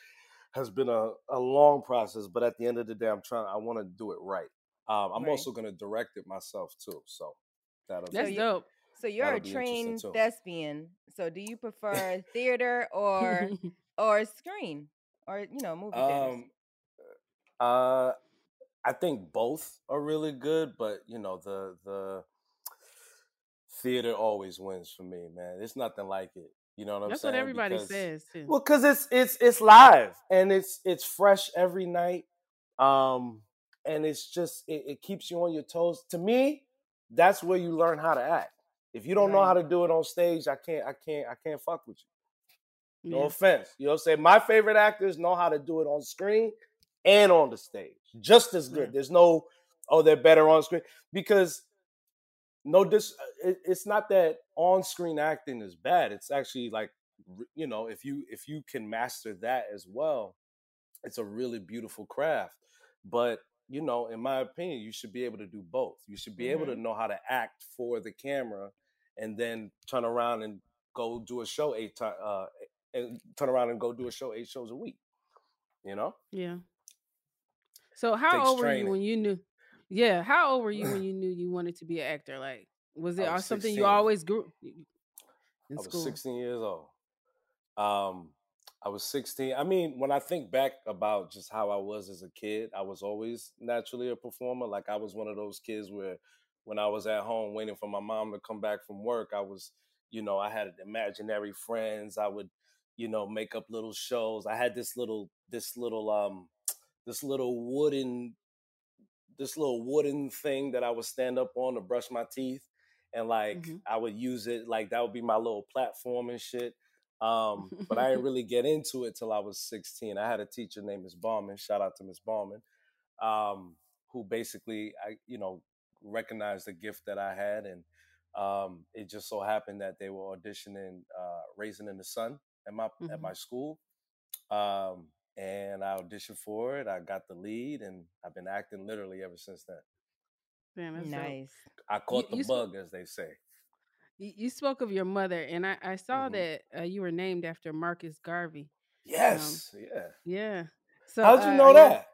has been a, a long process. But at the end of the day, I'm trying. I want to do it right. Um, I'm Right. also going to direct it myself too. So that'll That's be, dope. So you're a trained thespian. So do you prefer theater or or screen or you know movie theaters? Um, uh, I think both are really good, but you know the the theater always wins for me, man. It's nothing like it. You know what I'm That's saying? That's what everybody Because- says too. Well, cause it's it's it's live and it's it's fresh every night, um, and it's just it, it keeps you on your toes. To me, that's where you learn how to act. If you don't know how to do it on stage, I can't I can't I can't fuck with you. No Yeah. offense, you know what I'm saying. My favorite actors know how to do it on screen and on the stage, just as good. Yeah. There's no oh they're better on screen because no dis it, it's not that on screen acting is bad it's actually like you know if you if you can master that as well it's a really beautiful craft but you know in my opinion you should be able to do both you should be able to know how to act for the camera and then turn around and go do a show eight times, uh, and turn around and go do a show eight shows a week. You know? Yeah. So how old were you when you knew? Yeah, how old were you when you knew you wanted to be an actor? Like, was it was something you always grew in I was school? 16 years old. Um, I was 16. I mean, when I think back about just how I was as a kid, I was always naturally a performer. Like I was one of those kids where when I was at home waiting for my mom to come back from work, I was, you know, I had imaginary friends. I would, you know, make up little shows. I had this little, this little, um, this little wooden, this little wooden thing that I would stand up on to brush my teeth. And like Mhm. I would use it, like that would be my little platform and shit. Um, but I didn't really get into it till I was 16. I had a teacher named Miss Bauman. Shout out to Miss Bauman, um, who basically I, you know, recognized the gift that I had, and um, it just so happened that they were auditioning uh, "Raisin in the Sun" at my at Mhm. my school, um, and I auditioned for it. I got the lead, and I've been acting literally ever since then. Damn, that's dope. Nice. I caught the you spo- bug, as they say. You, you spoke of your mother, and I, I saw Mhm. that uh, you were named after Marcus Garvey. Yes, yeah. Yeah. So How'd you uh, know that?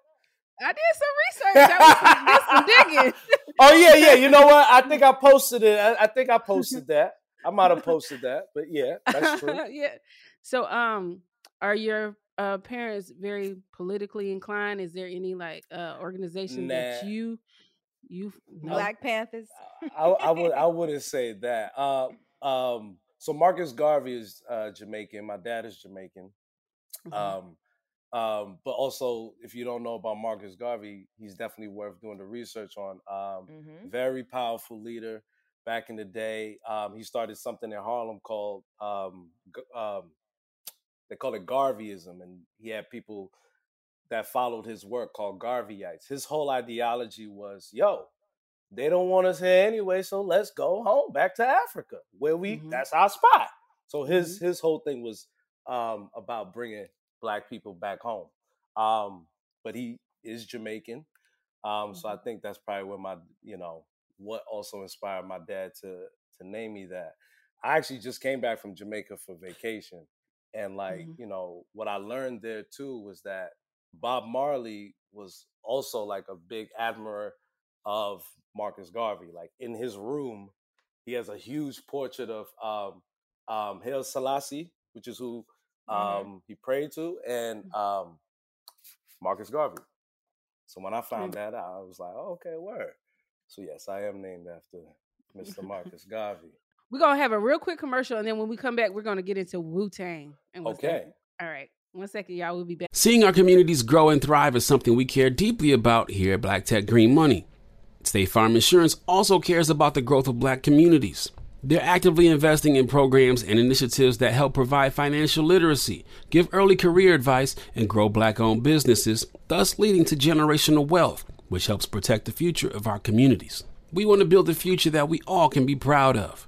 I did some research. I was did some digging. Oh yeah, yeah. You know what? I think I posted it. I, I think I posted that. I might have posted that, but yeah, that's true. yeah. So, um, are your uh, parents very politically inclined? Is there any like uh, organization that you you know? Black Panthers. I, I would I wouldn't say that. Uh, um, so Marcus Garvey is uh, Jamaican. My dad is Jamaican. Mhm. Um, um, but also, if you don't know about Marcus Garvey, he's definitely worth doing the research on. Um, Mhm. Very powerful leader back in the day. Um, he started something in Harlem called um, um, they call it Garveyism, and he had people that followed his work called Garveyites. His whole ideology was, yo, they don't want us here anyway, so let's go home back to Africa, where we Mhm. that's our spot. So his his whole thing was um, about bringing black people back home. Um, but he is Jamaican, um, so I think that's probably where my you know what also inspired my dad to to name me that. I actually just came back from Jamaica for vacation, and like Mhm. you know what I learned there too was that Bob Marley was also like a big admirer of Marcus Garvey. Like in his room, he has a huge portrait of um, um, Haile Selassie, which is who um, Mhm. he prayed to, and um, Marcus Garvey. So when I found that out, I was like, oh, okay, word. So yes, I am named after Mr. Marcus Garvey. We're gonna have a real quick commercial, and then when we come back, we're gonna get into Wu Tang. Okay. All right. One second, y'all. We'll be back. Seeing our communities grow and thrive is something we care deeply about here at Black Tech Green Money. State Farm Insurance also cares about the growth of black communities. They're actively investing in programs and initiatives that help provide financial literacy, give early career advice, and grow black owned businesses, thus leading to generational wealth, which helps protect the future of our communities. We want to build a future that we all can be proud of.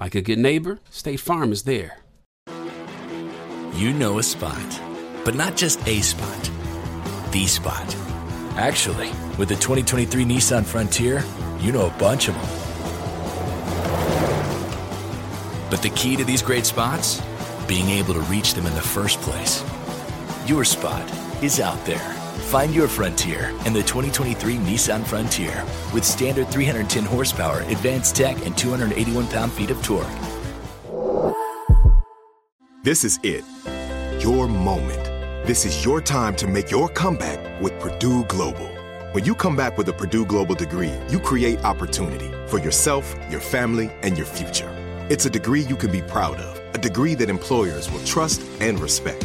Like a good neighbor, State Farm is there. You know a spot, but not just a spot, the spot. Actually, with the 2023 Nissan Frontier, you know a bunch of them. But the key to these great spots? Being able to reach them in the first place. Your spot is out there. Find your frontier in the 2023 Nissan Frontier with standard 310 horsepower, advanced tech, and 281 pound feet of torque. This is it. Your moment. This is your time to make your comeback with Purdue Global. When you come back with a Purdue Global degree, you create opportunity for yourself, your family, and your future. It's a degree you can be proud of, a degree that employers will trust and respect.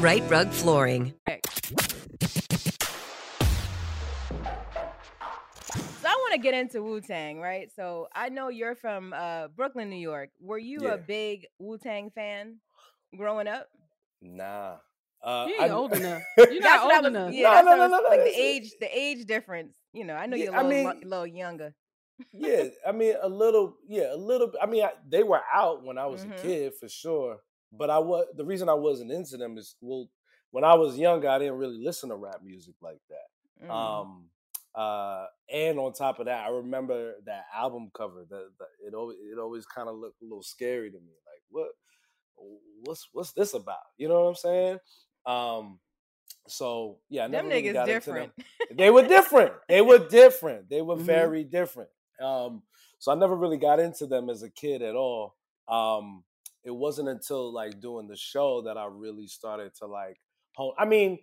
Rite Rug Flooring. So I want to get into Wu Tang, right? So I know you're from uh, Brooklyn, New York. Were you Yeah. a big Wu Tang fan growing up? Nah. Uh, You ain't I- old enough. You're not old was- enough. Yeah, No, that's no, what no, was- no, no, Like the it's- age, the age difference. You know, I know Yeah, you're a little, mean- mu- little younger. yeah, I mean a little, yeah, a little. I mean, I, they were out when I was Mhm. a kid for sure, but I was the reason I wasn't into them is well, when I was younger, I didn't really listen to rap music like that. Mm. Um, uh, and on top of that, I remember that album cover. The it always it always kind of looked a little scary to me. Like what, what's what's this about? You know what I'm saying? Um, so yeah, I Them never really niggas got different. into them. They were different. They were different. They were Mhm. very different. Um, so I never really got into them as a kid at all. Um, it wasn't until like doing the show that I really started to like hone. I mean,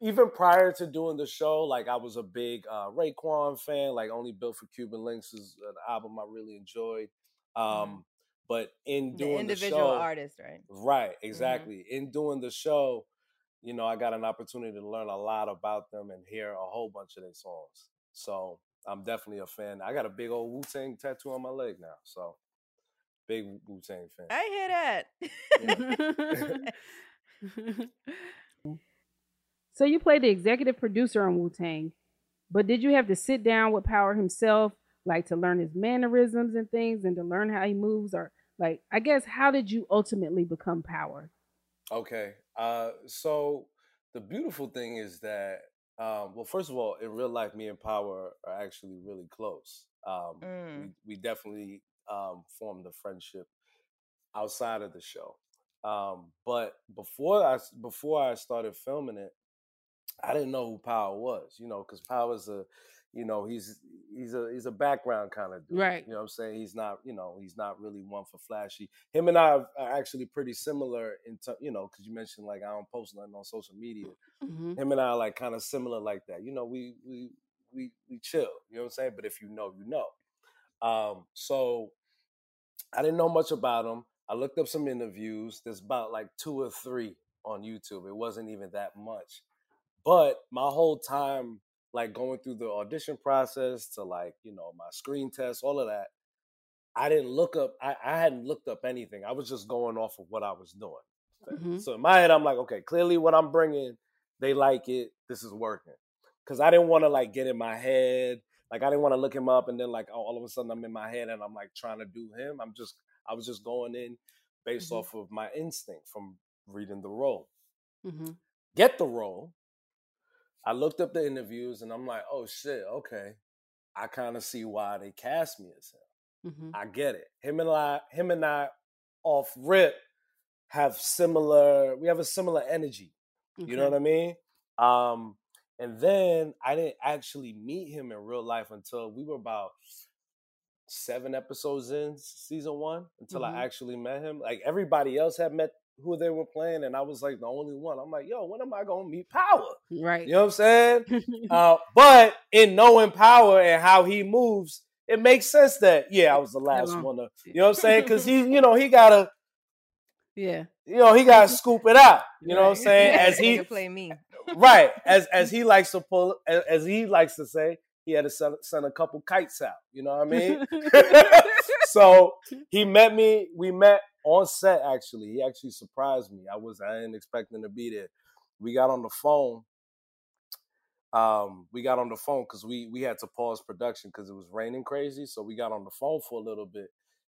even prior to doing the show, like I was a big uh, Raekwon fan. Like Only Built for Cuban Links is an album I really enjoyed. Um, But in The doing individual the show, artist, right? Right, exactly. In doing the show, you know, I got an opportunity to learn a lot about them and hear a whole bunch of their songs. So I'm definitely a fan. I got a big old Wu Tang tattoo on my leg now. So big Wu Tang fan. I hear that. So you played the executive producer on Wu Tang, but did you have to sit down with Power himself, like to learn his mannerisms and things, and to learn how he moves, or like I guess how did you ultimately become Power? Okay. Uh, so the beautiful thing is that, um, well, first of all, in real life, me and Power are actually really close. Um, Mm. we, we definitely um, formed a friendship outside of the show. Um, but before I before I started filming it, I didn't know who Power was. You know, because Power's a, you know, he's he's a he's a background kind of dude. Right. You know what I'm saying? He's not, you know, he's not really one for flashy. Him and I are actually pretty similar in, ter- you know, because you mentioned like I don't post nothing on social media. Mhm. Him and I are like kind of similar like that. You know, we we we we chill. You know what I'm saying? But if you know, you know. Um, so I didn't know much about him. I looked up some interviews. There's about like two or three on YouTube. It wasn't even that much. But my whole time, like going through the audition process to like, you know, my screen test, all of that, I didn't look up, I, I hadn't looked up anything. I was just going off of what I was doing. Mhm. So in my head, I'm like, okay, clearly what I'm bringing, they like it. This is working. Because I didn't want to like get in my head. Like I didn't want to look him up and then like oh, all of a sudden I'm in my head and I'm like trying to do him. I'm just I was just going in based Mhm. off of my instinct from reading the role. Mm-hmm. Get the role. I looked up the interviews and I'm like, oh shit, okay. I kind of see why they cast me as him. Mm-hmm. I get it. Him and I, him and I, off rip, have similar. We have a similar energy. You know what I mean? Um, and then I didn't actually meet him in real life until we were about seven episodes in season one until Mhm. I actually met him. Like everybody else had met who they were playing, and I was like the only one. I'm like, yo, when am I gonna meet Power? Right. You know what I'm saying? uh, but in knowing Power and how he moves, it makes sense that yeah, I was the last one to. You know what I'm saying? Because he, you know, he gotta, yeah. you know, he gotta scoop it out. You know what I'm saying? As he play me. Right as as he likes to pull as, as he likes to say he had to send, send a couple kites out you know what i mean? So he met me we met on set actually. He actually surprised me. I was i didn't expect him to be there. We got on the phone um we got on the phone because we we had to pause production because it was raining crazy so we got on the phone for a little bit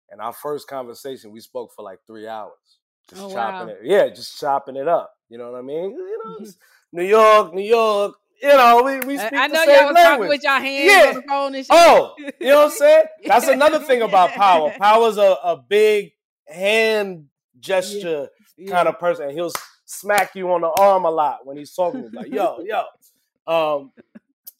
and our first conversation we spoke for like three hours just Oh, chopping wow. it yeah just chopping it up you know what i mean? You know it's new york new york you know we, we I- speak I the know same y'all language. with y'all hands yeah. on the phone and shit. Oh, you know what I'm saying? That's another thing about power. Power's a, a big hand gesture kind of person. He'll smack you on the arm a lot when he's talking. Like, yo, yo. Um,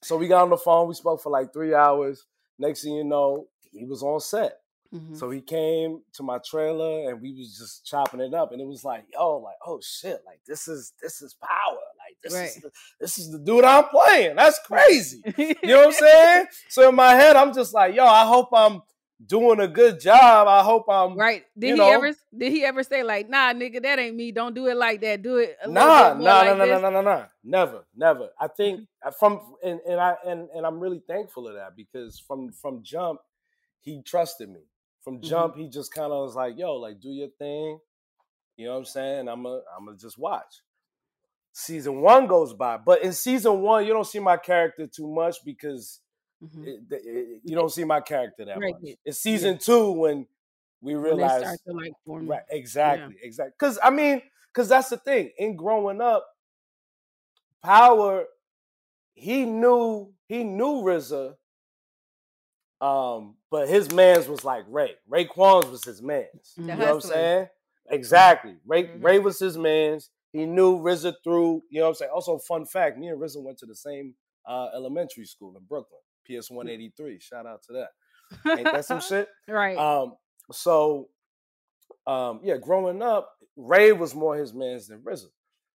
so we got on the phone. We spoke for like three hours. Next thing you know, he was on set. Mhm. So he came to my trailer and we was just chopping it up. And it was like, yo, like, oh shit, like this is this is power. Like this is the, this is the dude I'm playing. That's crazy. You know what I'm saying? So in my head, I'm just like, yo, I hope I'm doing a good job. I hope I'm Right. Did he know, ever did he ever say like, nah, nigga, that ain't me. Don't do it like that. Do it a Nah, nah, like nah, nah, nah, nah, nah, nah. Never, never. I think uh, from and, and I and, and I'm really thankful of that because from from jump, he trusted me. From Mm-hmm. jump, he just kind of was like, yo, like do your thing. You know what I'm saying? I'm a I'm gonna just watch. Season one goes by, but in season one, you don't see my character too much because it- it- you don't see my character that Mm-hmm. Right, much. yeah. It's season two when we When realize start to like form Right, exactly, exactly. Because I mean, because that's the thing. In growing up, Power, he knew he knew RZA, um, but his man's was like Ray. Raekwon's was his man's. The You know what I'm saying? Exactly. Ray Mhm. Ray was his man's. He knew RZA through. You know what I'm saying? Also, fun fact: me and RZA went to the same uh, elementary school in Brooklyn, PS 183. Shout out to that. Ain't that some shit? Right. Um, so um, yeah, growing up, Ray was more his man's than RZA.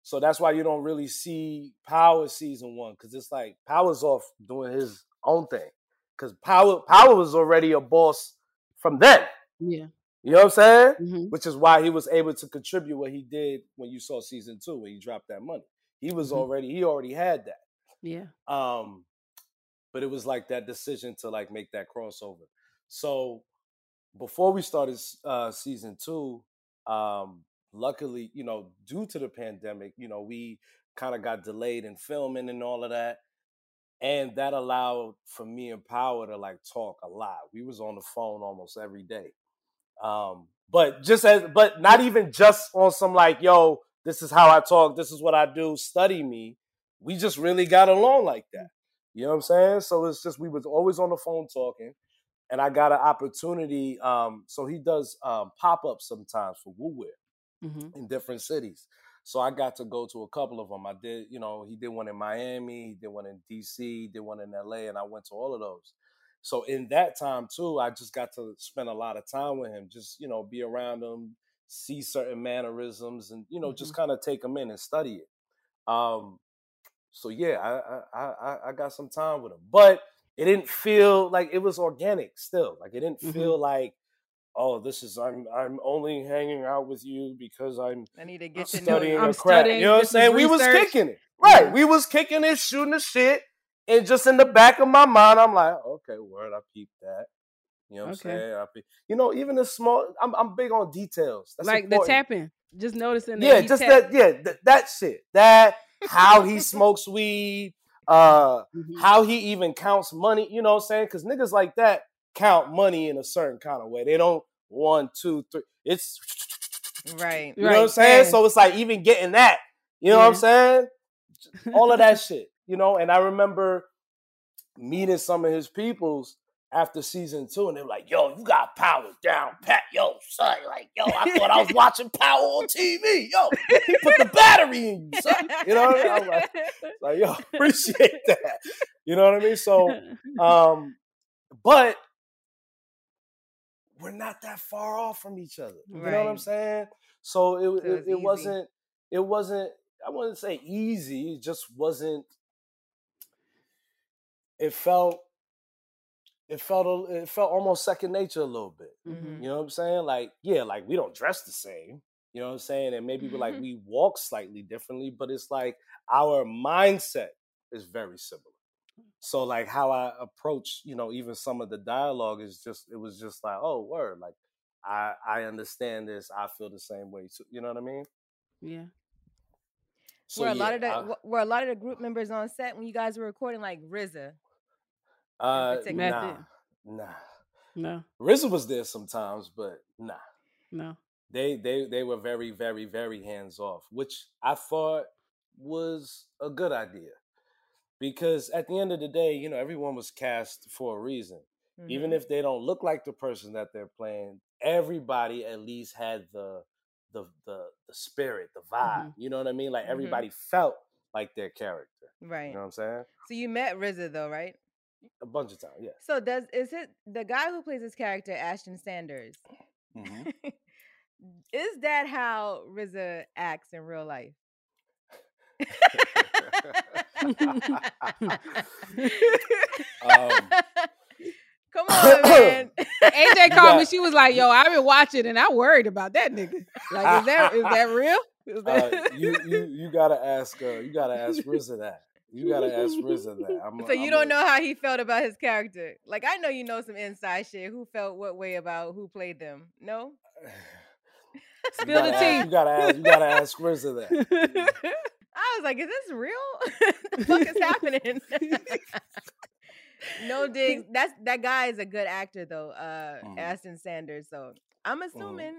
So that's why you don't really see Power season one, because it's like Power's off doing his own thing. Because Power Power was already a boss from then. yeah. You know what I'm saying? Mhm. Which is why he was able to contribute what he did when you saw season two, when he dropped that money. He was Mhm. already, he already had that. Yeah. Um, but it was like that decision to like make that crossover. So before we started uh, season two, um, luckily, you know, due to the pandemic, you know, we kind of got delayed in filming and all of that, and that allowed for me and Power to like talk a lot. We was on the phone almost every day. Um, but just as, but not even just on some like, yo, this is how I talk, this is what I do, study me. We just really got along like that. You know what I'm saying? So it's just we was always on the phone talking, and I got an opportunity. Um, so he does um, pop ups sometimes for Wu Wear Mhm. in different cities. So I got to go to a couple of them. I did, you know, he did one in Miami, he did one in DC, he did one in LA, and I went to all of those. So in that time too, I just got to spend a lot of time with him, just you know, be around him, see certain mannerisms, and you know, just kind of take them in and study it. Um, so yeah, I, I I I got some time with him, but it didn't feel like it was organic. Still, like it didn't Mhm. feel like, oh, this is I'm I'm only hanging out with you because I'm I need to get to know studying you. a I'm craft. studying, You know what I'm saying? We was kicking it, right? Yeah. We was kicking it, shooting the shit, and just in the back of my mind, I'm like, okay, word, I peeped that. You know what Okay. I'm saying? I peep, you know, even the small. I'm I'm big on details. That's like important. the tapping. Just noticing that Yeah, just tap- that. Yeah, th- that shit. That how he smokes weed. Uh, Mhm. how he even counts money. You know what I'm saying? Because niggas like that count money in a certain kind of way. They don't one, two, three. It's Right. you know what I'm saying? So it's like even getting that. You know what I'm saying? All of that shit. You know, and I remember meeting some of his peoples after season two, and they were like, "Yo, you got power down, pat, yo, son." Like, yo, I thought I was watching Power on TV. Yo, he put the battery in you, son. You know what I mean? I was like, like, yo, appreciate that. You know what I mean? So, um, but we're not that far off from each other. You know what I'm saying? So it So it, it's it wasn't it wasn't I wouldn't say easy. It just wasn't. It felt it felt a, it felt almost second nature a little bit. Mhm. You know what I'm saying? Like yeah, like we don't dress the same. You know what I'm saying? And maybe we like we walk slightly differently, but it's like our mindset is very similar. So like how I approach, you know, even some of the dialogue is just it was just like, oh word, like I I understand this, I feel the same way too. You know what I mean? Yeah. So were a lot of the I- w- were a lot of the group members on set when you guys were recording, like RZA? uh particular? nah, nah. No. RZA was there sometimes, but nah. No. They they they were very very very hands off, which I thought was a good idea. Because at the end of the day, you know, everyone was cast for a reason. Even Mhm. if they don't look like the person that they're playing, everybody at least had the the the, the spirit, the vibe. You know what I mean? Like Mhm. everybody felt like their character. right. You know what I'm saying? So you met RZA though, right? A bunch of times, yeah. So does is it the guy who plays his character Ashton Sanders? Mhm. is that how RZA acts in real life? Um, Come on, man. AJ called me. She was like, "Yo, I've been watching, and I worried about that nigga. Like, is that is that real? Is that- uh, you you you gotta ask uh, you gotta ask RZA that. You gotta ask RZA that. I'm, so you I'm don't a- know how he felt about his character. Like I know you know some inside shit. Who felt what way about who played them? No. Spill the tea. You gotta ask. You gotta ask RZA that. I was like, is this real? the fuck is happening? no digs. That's that guy is a good actor though, uh Mhm. Ashton Sanders. So I'm assuming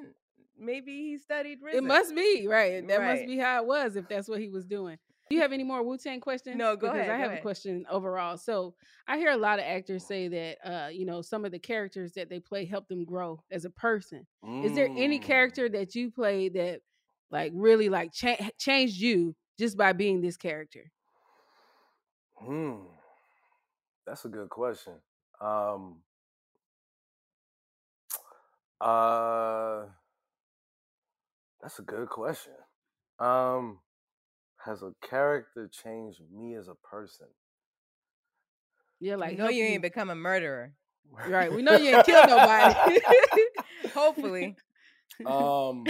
maybe he studied RZA. It must be right. That must be how it was if that's what he was doing. Do you have any more Wu Tang questions? No, go because ahead, I have ahead. a question overall. So I hear a lot of actors say that uh, you know some of the characters that they play help them grow as a person. Is there any Mm. character that you played that like really like cha- changed you just by being this character? Hmm. That's a good question. Um uh that's a good question. Um has a character changed me as a person? Yeah, like know you ain't become a murderer. right. We know you ain't killed nobody. Hopefully. Um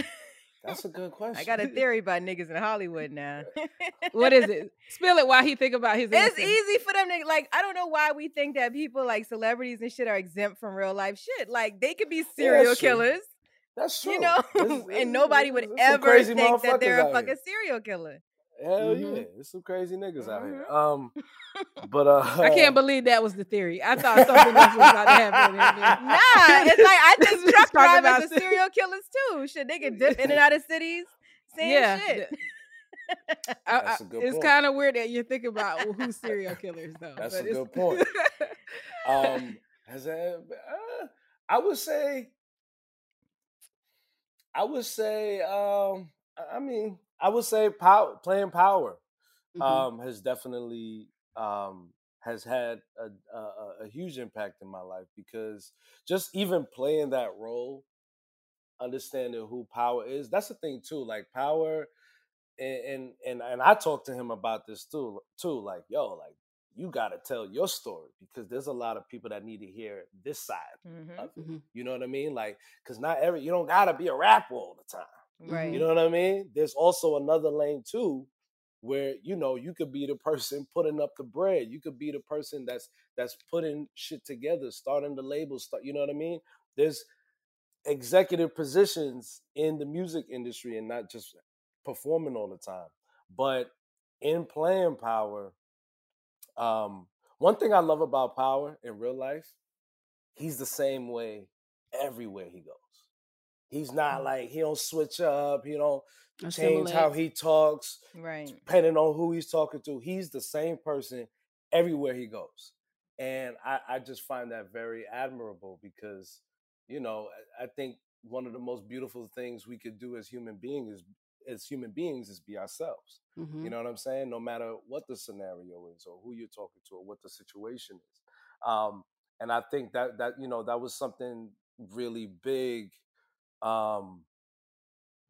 that's a good question. I got a theory about niggas in Hollywood now. what is it? Spill it while he think about his. It's easy for them to like. I don't know why we think that people like celebrities and shit are exempt from real life shit. Like they could be serial true. killers, That's true. you know, There's- there's- and nobody would ever think that they're a fucking serial killer. Hell Mhm. yeah, there's some crazy niggas out here. Um, but uh, I can't believe that was the theory. I thought something else was about to happen. Nah, it's like I think Just truck talking drivers about are serial killers too. Shit, they can dip in and out of cities. Same Yeah, shit. I- That's I- a good it's kind of weird that you think about who's serial killers though. That's but a it's- good point. um, has that, uh, I would say, I would say, um, I- I mean, I would say power, playing power, Mhm. um, has definitely um has had a, a a- huge impact in my life because just even playing that role, understanding who power is, that's the thing too. Like power, and and and, and I talked to him about this too. Too like, yo, like you got to tell your story because there's a lot of people that need to hear this side Mhm. of it. Mhm. You know what I mean? Like, cause not every you don't gotta be a rapper all the time. Right. You know what I mean? There's also another lane too, where you know you could be the person putting up the bread. You could be the person that's that's putting shit together, starting the label. Start, you know what I mean? There's executive positions in the music industry, and not just performing all the time. But in playing power, um, one thing I love about Power in real life, he's the same way everywhere he goes. He's not like he don't switch up. He don't change how he talks, Right. depending on who he's talking to. He's the same person everywhere he goes. and I, I just find that very admirable because you know I, I think one of the most beautiful things we could do as human beings is as human beings is be ourselves. Mhm. You know what I'm saying? No matter what the scenario is or who you're talking to or what the situation is. Um, and I think that that you know that was something really big um,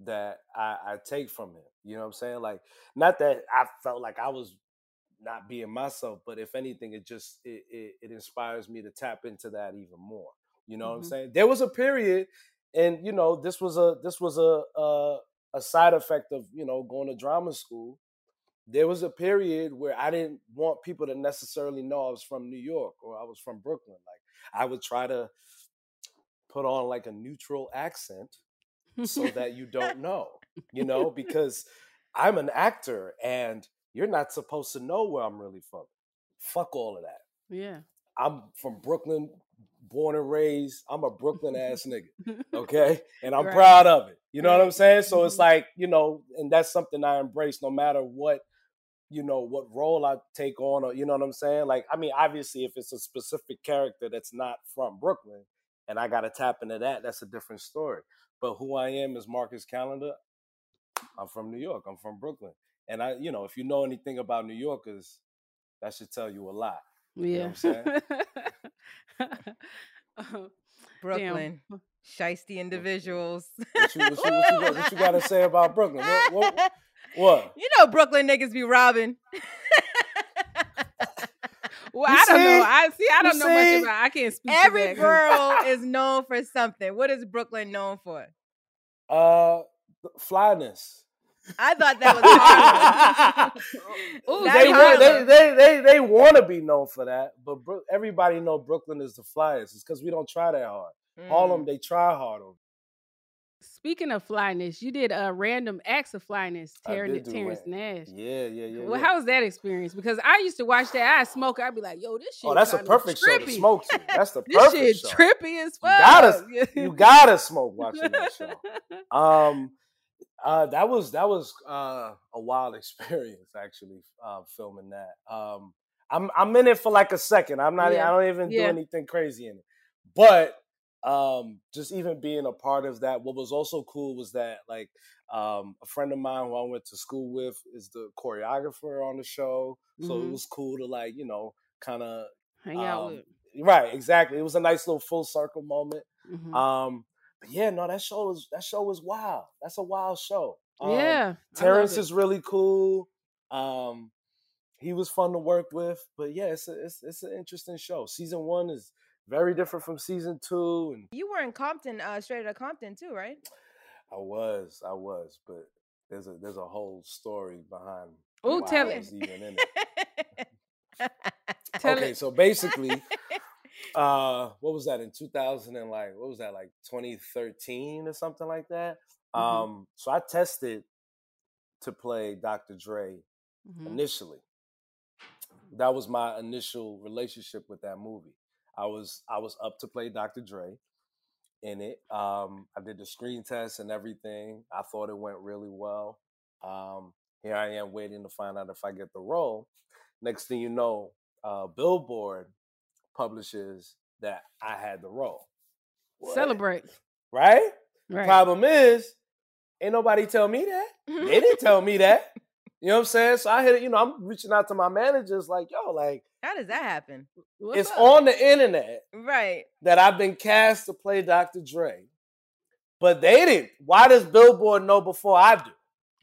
that I, I take from him. You know what I'm saying? Like, not that I felt like I was not being myself, but if anything, it just it it, it inspires me to tap into that even more. You know what I'm Mhm. saying? There was a period, and you know, this was a this was a a, a side effect of you know going to drama school. There was a period where I didn't want people to necessarily know I was from New York or I was from Brooklyn. Like I would try to put on like a neutral accent so that you don't know, you know, because I'm an actor and you're not supposed to know where I'm really from. Fuck all of that. Yeah. I'm from Brooklyn, born and raised. I'm a Brooklyn ass nigga. Okay. And I'm Right. proud of it. You know what I'm saying? So it's Mhm. like, you know, and that's something I embrace no matter what, you know, what role I take on or you know what I'm saying? Like, I mean, obviously if it's a specific character that's not from Brooklyn and I gotta tap into that, that's a different story. But who I am is Marcus Callender. I'm from New York. I'm from Brooklyn. And I, you know, if you know anything about New Yorkers, that should tell you a lot. You know what I'm Yeah. saying? Oh, Brooklyn, shisty individuals. What you, what you, what you, got, what you got to say about Brooklyn? What? What? what? You know Brooklyn niggas be robbing. Well, You I don't know. I see. I don't know much about. I can't speak. to Every girl is known for something. What is Brooklyn known for? Uh, flyness. I thought that was Harlem. Ooh, That's They, want, they, they, they, they want to be known for that, but Bro- everybody know Brooklyn is the flyest. It's because we don't try that hard. Mm. Harlem, they try hard. over Speaking of flyness, you did a random acts of flyness, Terence, Terence Nance. Yeah, yeah, yeah. Well, yeah. how was that experience? Because I used to watch that. I smoke. I'd be like, "Yo, this shit." Oh, that's a perfect show to smoke to. That's the This perfect shit show. trippy as fuck. You gotta, you gotta smoke watching that show. Um, uh, that was that was uh, a wild experience actually uh, filming that. Um, I'm I'm in it for like a second. I'm not. Yeah. I don't even do anything crazy in it. But um, just even being a part of that, what was also cool was that like um, a friend of mine who I went to school with is the choreographer on the show. So it Mhm. was cool to like you know kind of Hang out um, with. right exactly. It was a nice little full circle moment. Mhm. Um, but yeah, no, that show was that show was wild. That's a wild show. Um, yeah, Terence is really cool. Um, he was fun to work with. But yeah, it's a, it's it's an interesting show. Season one is very different from season two, and You were in Compton, uh, straight out of Compton too, right? I was, I was, but there's a there's a whole story behind. Why tell it. it. Tell okay, it. so basically, uh, what was that in 2000 and like what was that like 2013 or something like that? Mhm. Um, so I tested to play Dr. Dre Mhm. initially. That was my initial relationship with that movie. I was I was up to play Dr. Dre in it. Um, I did the screen test and everything. I thought it went really well. Um, here I am waiting to find out if I get the role. Next thing you know, uh, Billboard publishes that I had the role. What? Celebrate. Right? Right. Problem is, ain't nobody tell me that. They didn't tell me that. You know what I'm saying? So I hit it, you know, I'm reaching out to my managers like, yo, like, How does that happen? What's it's up? on the internet Right. that I've been cast to play Dr. Dre. But they didn't. Why does Billboard know before I do?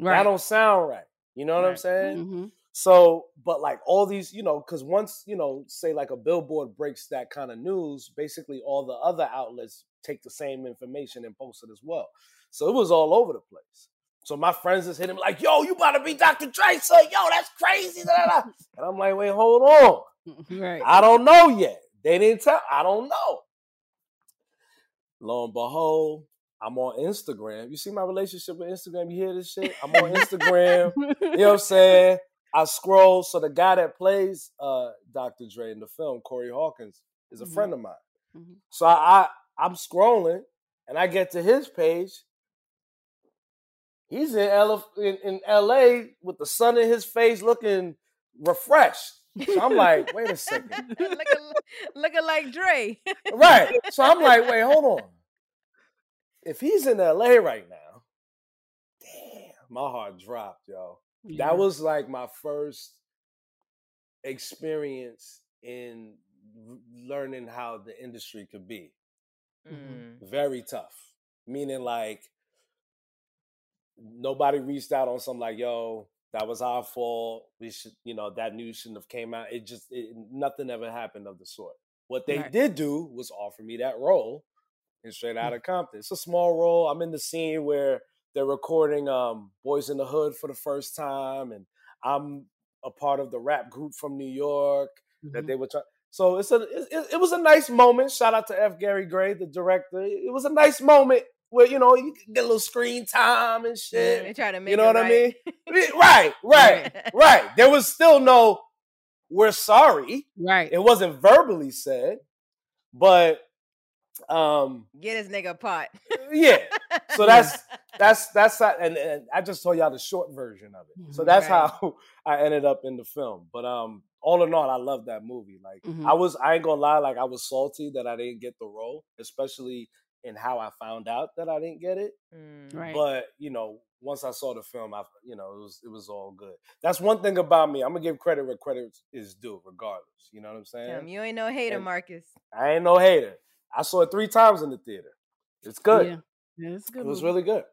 Right. That don't sound right. You know what I'm Right. saying? Mhm. So, but like all these, you know, because once, you know, say like a billboard breaks that kind of news, basically all the other outlets take the same information and post it as well. So it was all over the place. So my friends just hit him like, yo, you about to be Dr. Dre, son. Yo, that's crazy. da, da, da." And I'm like, wait, hold on. Right. I don't know yet. They didn't tell. I don't know. Lo and behold, I'm on Instagram. You see my relationship with Instagram? You hear this shit? I'm on Instagram. you know what I'm saying? I scroll. So the guy that plays uh, Dr. Dre in the film, Corey Hawkins, is a Mhm. friend of mine. Mhm. So I, I I'm scrolling and I get to his page. He's in, L- in, in LA with the sun in his face looking refreshed. So I'm like, wait a second. looking, looking like Dre. right. So I'm like, wait, hold on. If he's in LA right now, damn, my heart dropped, yo. Yeah. That was like my first experience in learning how the industry could be. Mm. Very tough. Meaning like nobody reached out on something like, yo, that was our fault. We should, you know, that news shouldn't have came out. It just it, nothing ever happened of the sort. What they Right. did do was offer me that role in Straight Out of Compton. It's a small role. I'm in the scene where they're recording um Boys in the Hood for the first time, and I'm a part of the rap group from New York that Mhm. they were trying. So it's a it, it- it was a nice moment. Shout out to F. Gary Gray, the director. It was a nice moment where you know you get a little screen time and Yeah, shit. they try to make you know what I mean? right. right, right, right. There was still no we're sorry. Right. It wasn't verbally said, but um Get his nigga pot. yeah. So that's that's that's how- and, and I just told y'all the short version of it. So that's Right. how I ended up in the film. But um all in all, I love that movie. Like Mhm. I was I ain't gonna lie, like I was salty that I didn't get the role, especially in how I found out that I didn't get it. Mm. Right. But you know, once I saw the film, I you know it was it was all good. That's one thing about me. I'm gonna give credit where credit is due, regardless. You know what I'm saying? Damn, you ain't no hater, And- Marcus. I ain't no hater. I saw it three times in the theater. It's good. Yeah. Yeah, it's good. It was really good.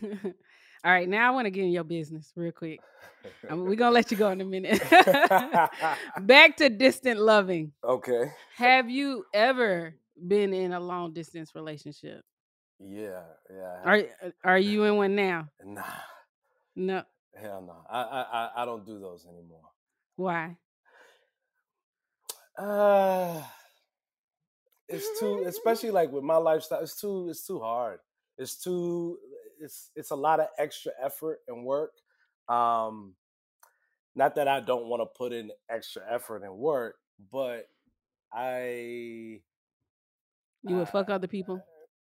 All right, now I want to get in your business real quick. We're gonna let you go in a minute. Back to distant loving. okay. Have you ever been in a long distance relationship? Yeah, yeah. Are are you in one now? Nah, No. hell no. I, I I I don't do those anymore. Why? Uh it's too especially like with my lifestyle, it's too it's too hard. It's too it's it's a lot of extra effort and work. Um not that I don't want to put in extra effort and work, but I You would fuck other people?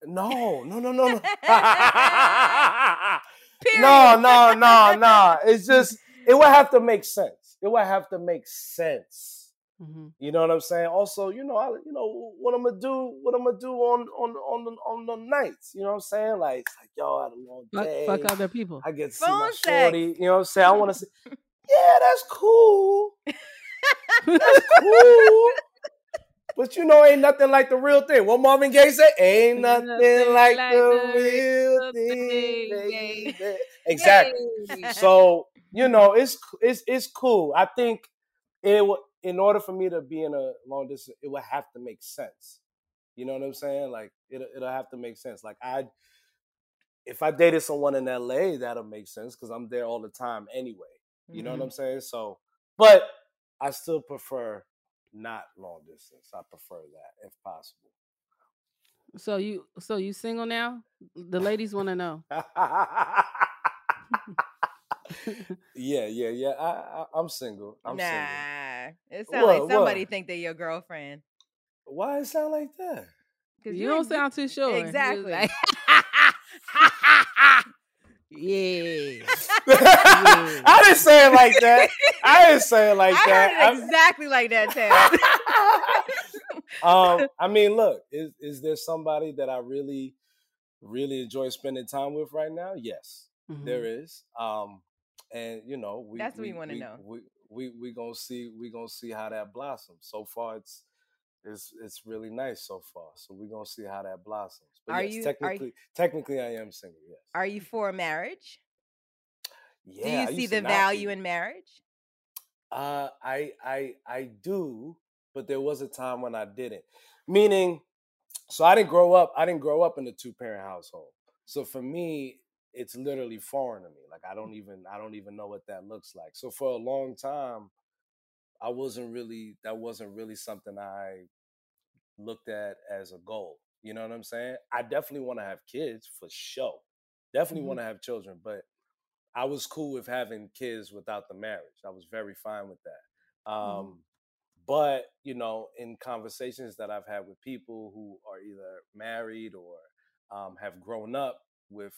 no, no, no, no, no. No, no, no, no. It's just it would have to make sense. It would have to make sense. hmm You know what I'm saying? Also, you know, I, you know what I'm gonna do. What I'm gonna do on on on the on the nights. You know what I'm saying? Like, it's like yo, I had a long day. fuck other people. I get to see Phone my sex. shorty. You know what I'm saying? I want to say, yeah, that's cool. That's cool. But you know, ain't nothing like the real thing. What Marvin Gaye said, ain't nothing like, the real thing, baby. Exactly. So you know, it's it's it's cool. I think it in order for me to be in a long distance, it would have to make sense. You know what I'm saying? Like it, it'll have to make sense. Like I, if I dated someone in LA, that'll make sense because I'm there all the time anyway. You know what mm-hmm. I'm saying? So, but I still prefer not long distance. I prefer that if possible. So you so you single now? The ladies want to know. yeah, yeah, yeah. I, I I'm single. I'm nah, single. it sounds What, like somebody what? think they're your girlfriend. Why it sound like that? 'Cause You you're- don't sound too sure. Exactly. like, yeah. I didn't say it like that. I didn't say it like I that. it exactly like that. I'm- um, I mean, look, is is there somebody that I really, really enjoy spending time with right now? Yes, Mhm. there is. Um, and you know, we That's what we wanna know. We we we gonna see we gonna see how that blossoms. So far, it's it's it's really nice so far. So we're gonna see how that blossoms. But Are yes, you- are you- technically technically I am single. Yes. Are you for marriage? Yeah. Do you see the value be. in marriage? Uh, I I I do, but there was a time when I didn't. Meaning, so I didn't grow up. I didn't grow up in a two parent household. So for me, it's literally foreign to me. Like I don't even I don't even know what that looks like. So for a long time, I wasn't really that wasn't really something I looked at as a goal. You know what I'm saying? I definitely want to have kids for sure. Definitely Mhm. want to have children, but I was cool with having kids without the marriage. I was very fine with that. Um, But you know, in conversations that I've had with people who are either married or um, have grown up with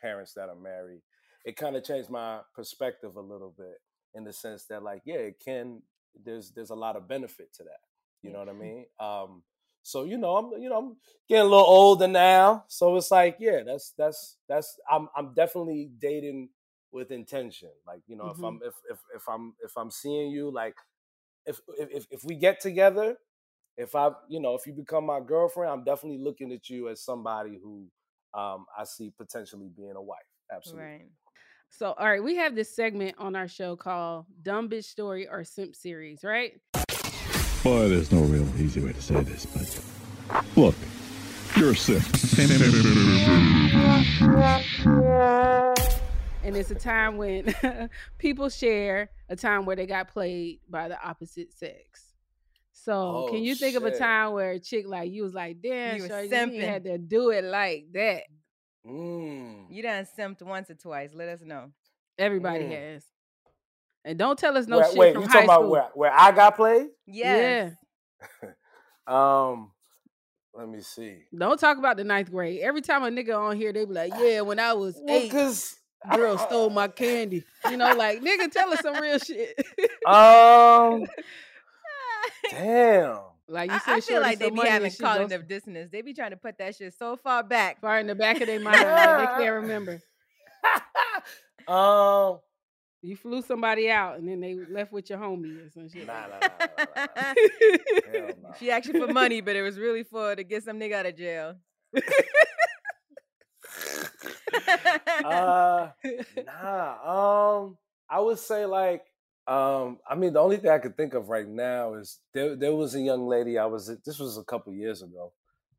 parents that are married, it kind of changed my perspective a little bit in the sense that, like, yeah, it can there's there's a lot of benefit to that. You know what I mean? Um, so you know, I'm you know I'm getting a little older now, so it's like yeah, that's that's that's I'm I'm definitely dating with intention. Like you know, if Mhm. I'm if if if I'm if I'm seeing you, like if if if we get together, if I you know if you become my girlfriend, I'm definitely looking at you as somebody who um I see potentially being a wife. Absolutely. Right. So, all right, we have this segment on our show called Dumb Bitch Story or Simp Series, right? Boy, there's no real easy way to say this, but look, you're a simp. And it's a time when people share a time where they got played by the opposite sex. So, can Oh, you think of a time where a chick like you was like, damn, You was shorty, you had to do it like that? Mm. You done simped once or twice. Let us know. Everybody Mm. has. And don't tell us no wait, shit wait from you high talking about where where I got played? Yes. Um, let me see. Don't talk about the ninth grade. Every time a nigga on here, they be like, "Yeah, when I was Well, eight, cause girl stole my candy." You know, like nigga, tell us some real shit. um, damn. like you I, said, I feel like they be having she goes cognitive dissonance. They be trying to put that shit so far back. far in the back of their mind. that they can't remember. Um, You flew somebody out and then they left with your homie or some shit. nah, nah, nah, nah, nah. Hell no. She asked you for money, but it was really for to get some nigga out of jail. Uh, nah. Um, I would say like, um, I mean, the only thing I could think of right now is there. There was a young lady. I was. This was a couple years ago.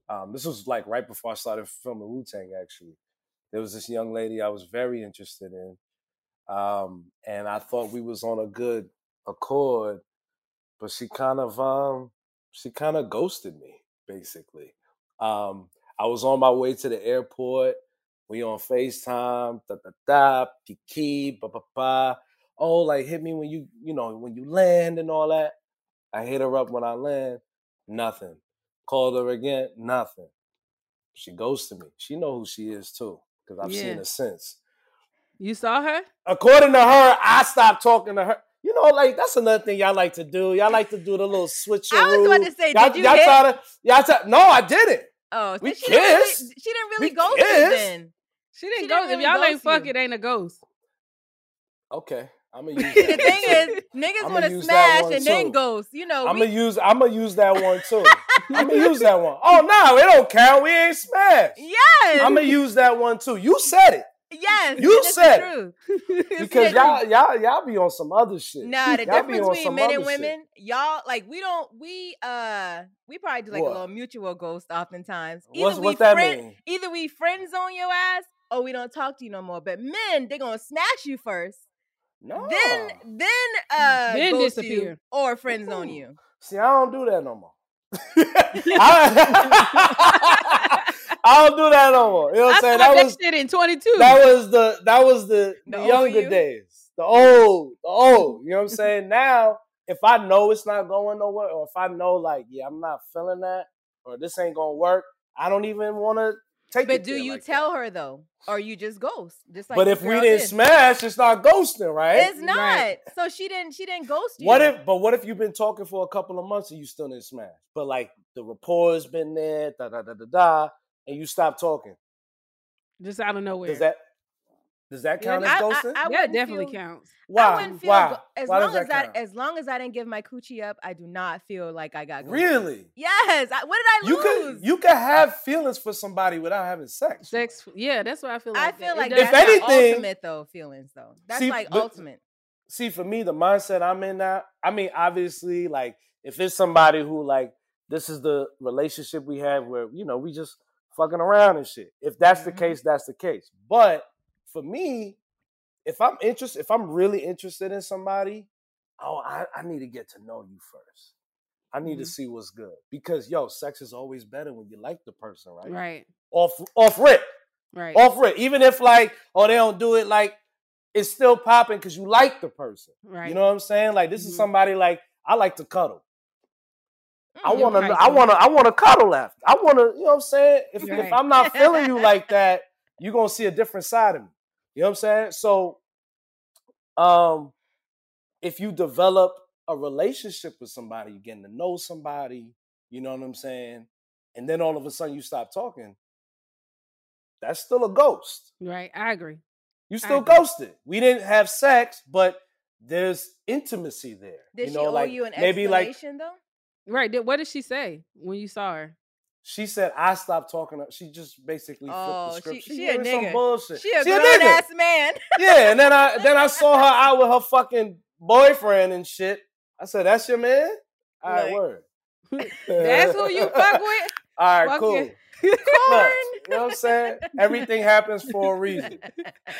Um, this was like right before I started filming Wu Tang. Actually, there was this young lady I was very interested in, um, and I thought we was on a good accord, but she kind of um, she kind of ghosted me basically. Um, I was on my way to the airport. We on FaceTime, da da da, kiki, ba ba ba. Oh, like hit me when you, you know, when you land and all that. I hit her up when I land, nothing. Called her again, nothing. She ghosted me. She know who she is too, because I've Yeah. seen her since. You saw her? According to her, I stopped talking to her. You know, like that's another thing y'all like to do. Y'all like to do the little switch. I was about to say, y'all, did you y'all hit? try to, y'all try, no, I didn't. Oh, We then she didn't really, kissed. she didn't really We ghost you then. She didn't She go. didn't if really y'all ain't ghost fuck, you. it ain't a ghost. Okay, I'm gonna use. That the one thing too. is, niggas I'ma want to use that smash one and then ghost. You know, I'm we, gonna use. I'm gonna use that one too. I'm gonna use that one. Oh no, it don't count. We ain't smashed. yes, I'm gonna use that one too. You said it yes, You and it's the said it. because y'all, y'all, y'all be on some other shit. Nah, the Y'all difference on between men other and shit. women, y'all like we don't we uh we probably do like What? a little mutual ghost oftentimes. What's- we what's that friend, mean? Either we friends on your ass or we don't talk to you no more. But men, they gonna smash you first. No. Then then uh Then ghost disappear. you or friends on Mm. you. See, I don't do that no more. I, I don't do that no more. You know what I I'm saying? That that was shit in 22. that was the that was the, The the, younger you? days. The old, the old. You know what I'm saying? Now, if I know it's not going nowhere, or if I know like, yeah, I'm not feeling that, or this ain't gonna work, I don't even want to take But it do there you like that. tell her though? Or you just ghost? Just like but if we didn't did. smash, it's not ghosting, right? It's not. Right. So she didn't she didn't ghost you. What if? But what if you've been talking for a couple of months and you still didn't smash? But like the rapport's been there, da da da da da, and you stop talking. Just out of nowhere. Does that does that count that- as I- I- ghosting? I that wouldn't definitely feel- counts. Why? I wouldn't feel Why? go- as Why long as that I count? as long as I didn't give my coochie up, I do not feel like I got ghosted. Really? Yes. I, what did I You lose? could you could have feelings for somebody without having sex. Sex, yeah, that's what I feel Like I feel It like If that's not anything- ultimate though feelings though. That's See, like but- ultimate. See, for me, the mindset I'm in now, I mean, obviously, like if it's somebody who like this is the relationship we have where, you know, we just fucking around and shit. If that's the Mhm. case, that's the case. But for me, if I'm interested, if I'm really interested in somebody, oh, I, I need to get to know you first. I need to Mhm. see what's good. Because yo, sex is always better when you like the person, right? Right, Off off rip. right. Off rip. Even if like, oh, they don't do it like it's still popping because you like the person. Right. You know what I'm saying? Like this is Mhm. somebody like I like to cuddle. I Mm, want to. I want to. I want to cuddle after. I want to. You know what I'm saying? If Right. if I'm not feeling you like that, you're gonna see a different side of me. You know what I'm saying? So, um, if you develop a relationship with somebody, you're getting to know somebody, you know what I'm saying? And then all of a sudden you stop talking, that's still a ghost. Right. I agree. You still agree. ghosted. We didn't have sex, but there's intimacy there. Did you she know, owe like you an maybe like explanation though? Right. What did she say when you saw her? she said, I stopped talking. to She just basically Oh, flipped the oh, she, script. she a gave me some bullshit. She a She a grown nigga. ass man. yeah, and then I then I saw her out with her fucking boyfriend and shit. I said, "That's your man." All right, Look. word. That's who you fuck with? All right, Fuck cool. Look, you know what I'm saying? Everything happens for a reason.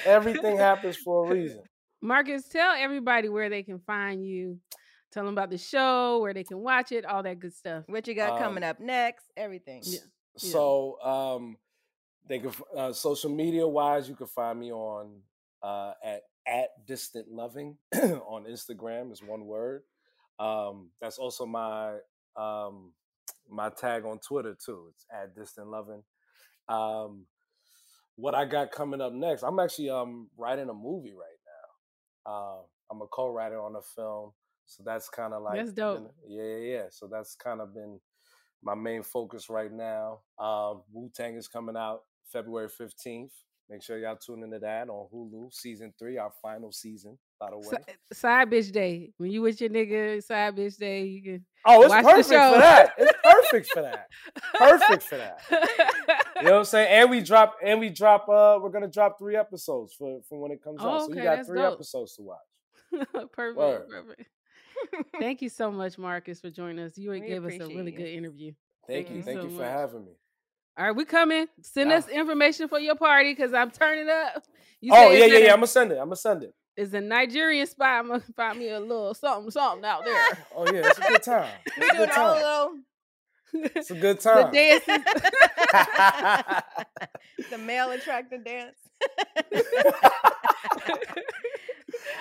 Everything happens for a reason. Marcus, tell everybody where they can find you. Tell them about the show, where they can watch it, all that good stuff. What you got Um, coming up next? Everything. So, um, they can uh, social media wise, you can find me on uh, at at distant loving on Instagram is one word. Um, that's also my um, my tag on Twitter too. It's at distant loving. Um, what I got coming up next? I'm actually um writing a movie right now. Uh, I'm a co-writer on a film, so that's kind of like That's dope. been- yeah, yeah, yeah. So that's kind of been my main focus right now. Um, Wu Tang is coming out February 15th. Make sure y'all tune into that on Hulu, season three, our final season, by the way. Si- Side bitch day. When you with your nigga, side bitch day, you can. Oh, it's perfect for that. It's perfect for that. Perfect for that. You know what I'm saying? And we drop and we drop uh we're gonna drop three episodes for, for when it comes Oh, out. So you got three dope. episodes to watch. perfect. Word. Perfect. Thank you so much, Marcus, for joining us. You We gave us a really you. good interview. Thank, you. Thank so you for much. having me. All right, we coming. Send Yeah. us information for your party because I'm turning up. You oh say yeah, yeah, at yeah. I'm gonna send it. I'm gonna send it. It's a Nigerian spot. I'm gonna find me a little something, something out there. Oh yeah, it's a good time. It's a good time. It's a good The time. dances. the male attractor dance.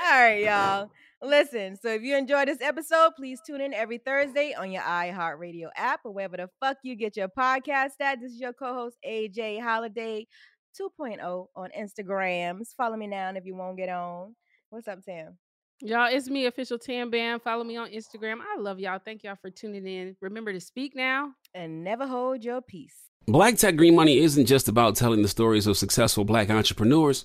All right, y'all. Listen, so if you enjoyed this episode, please tune in every Thursday on your iHeartRadio app or wherever the fuck you get your podcast at. This is your co-host AJ Holiday 2.0 on Instagrams. Follow me now if you won't get on. What's up, Sam? Y'all, it's me, official Tam Bam. Follow me on Instagram. I love y'all. Thank y'all for tuning in. Remember to speak now. And never hold your peace. Black Tech Green Money isn't just about telling the stories of successful black entrepreneurs.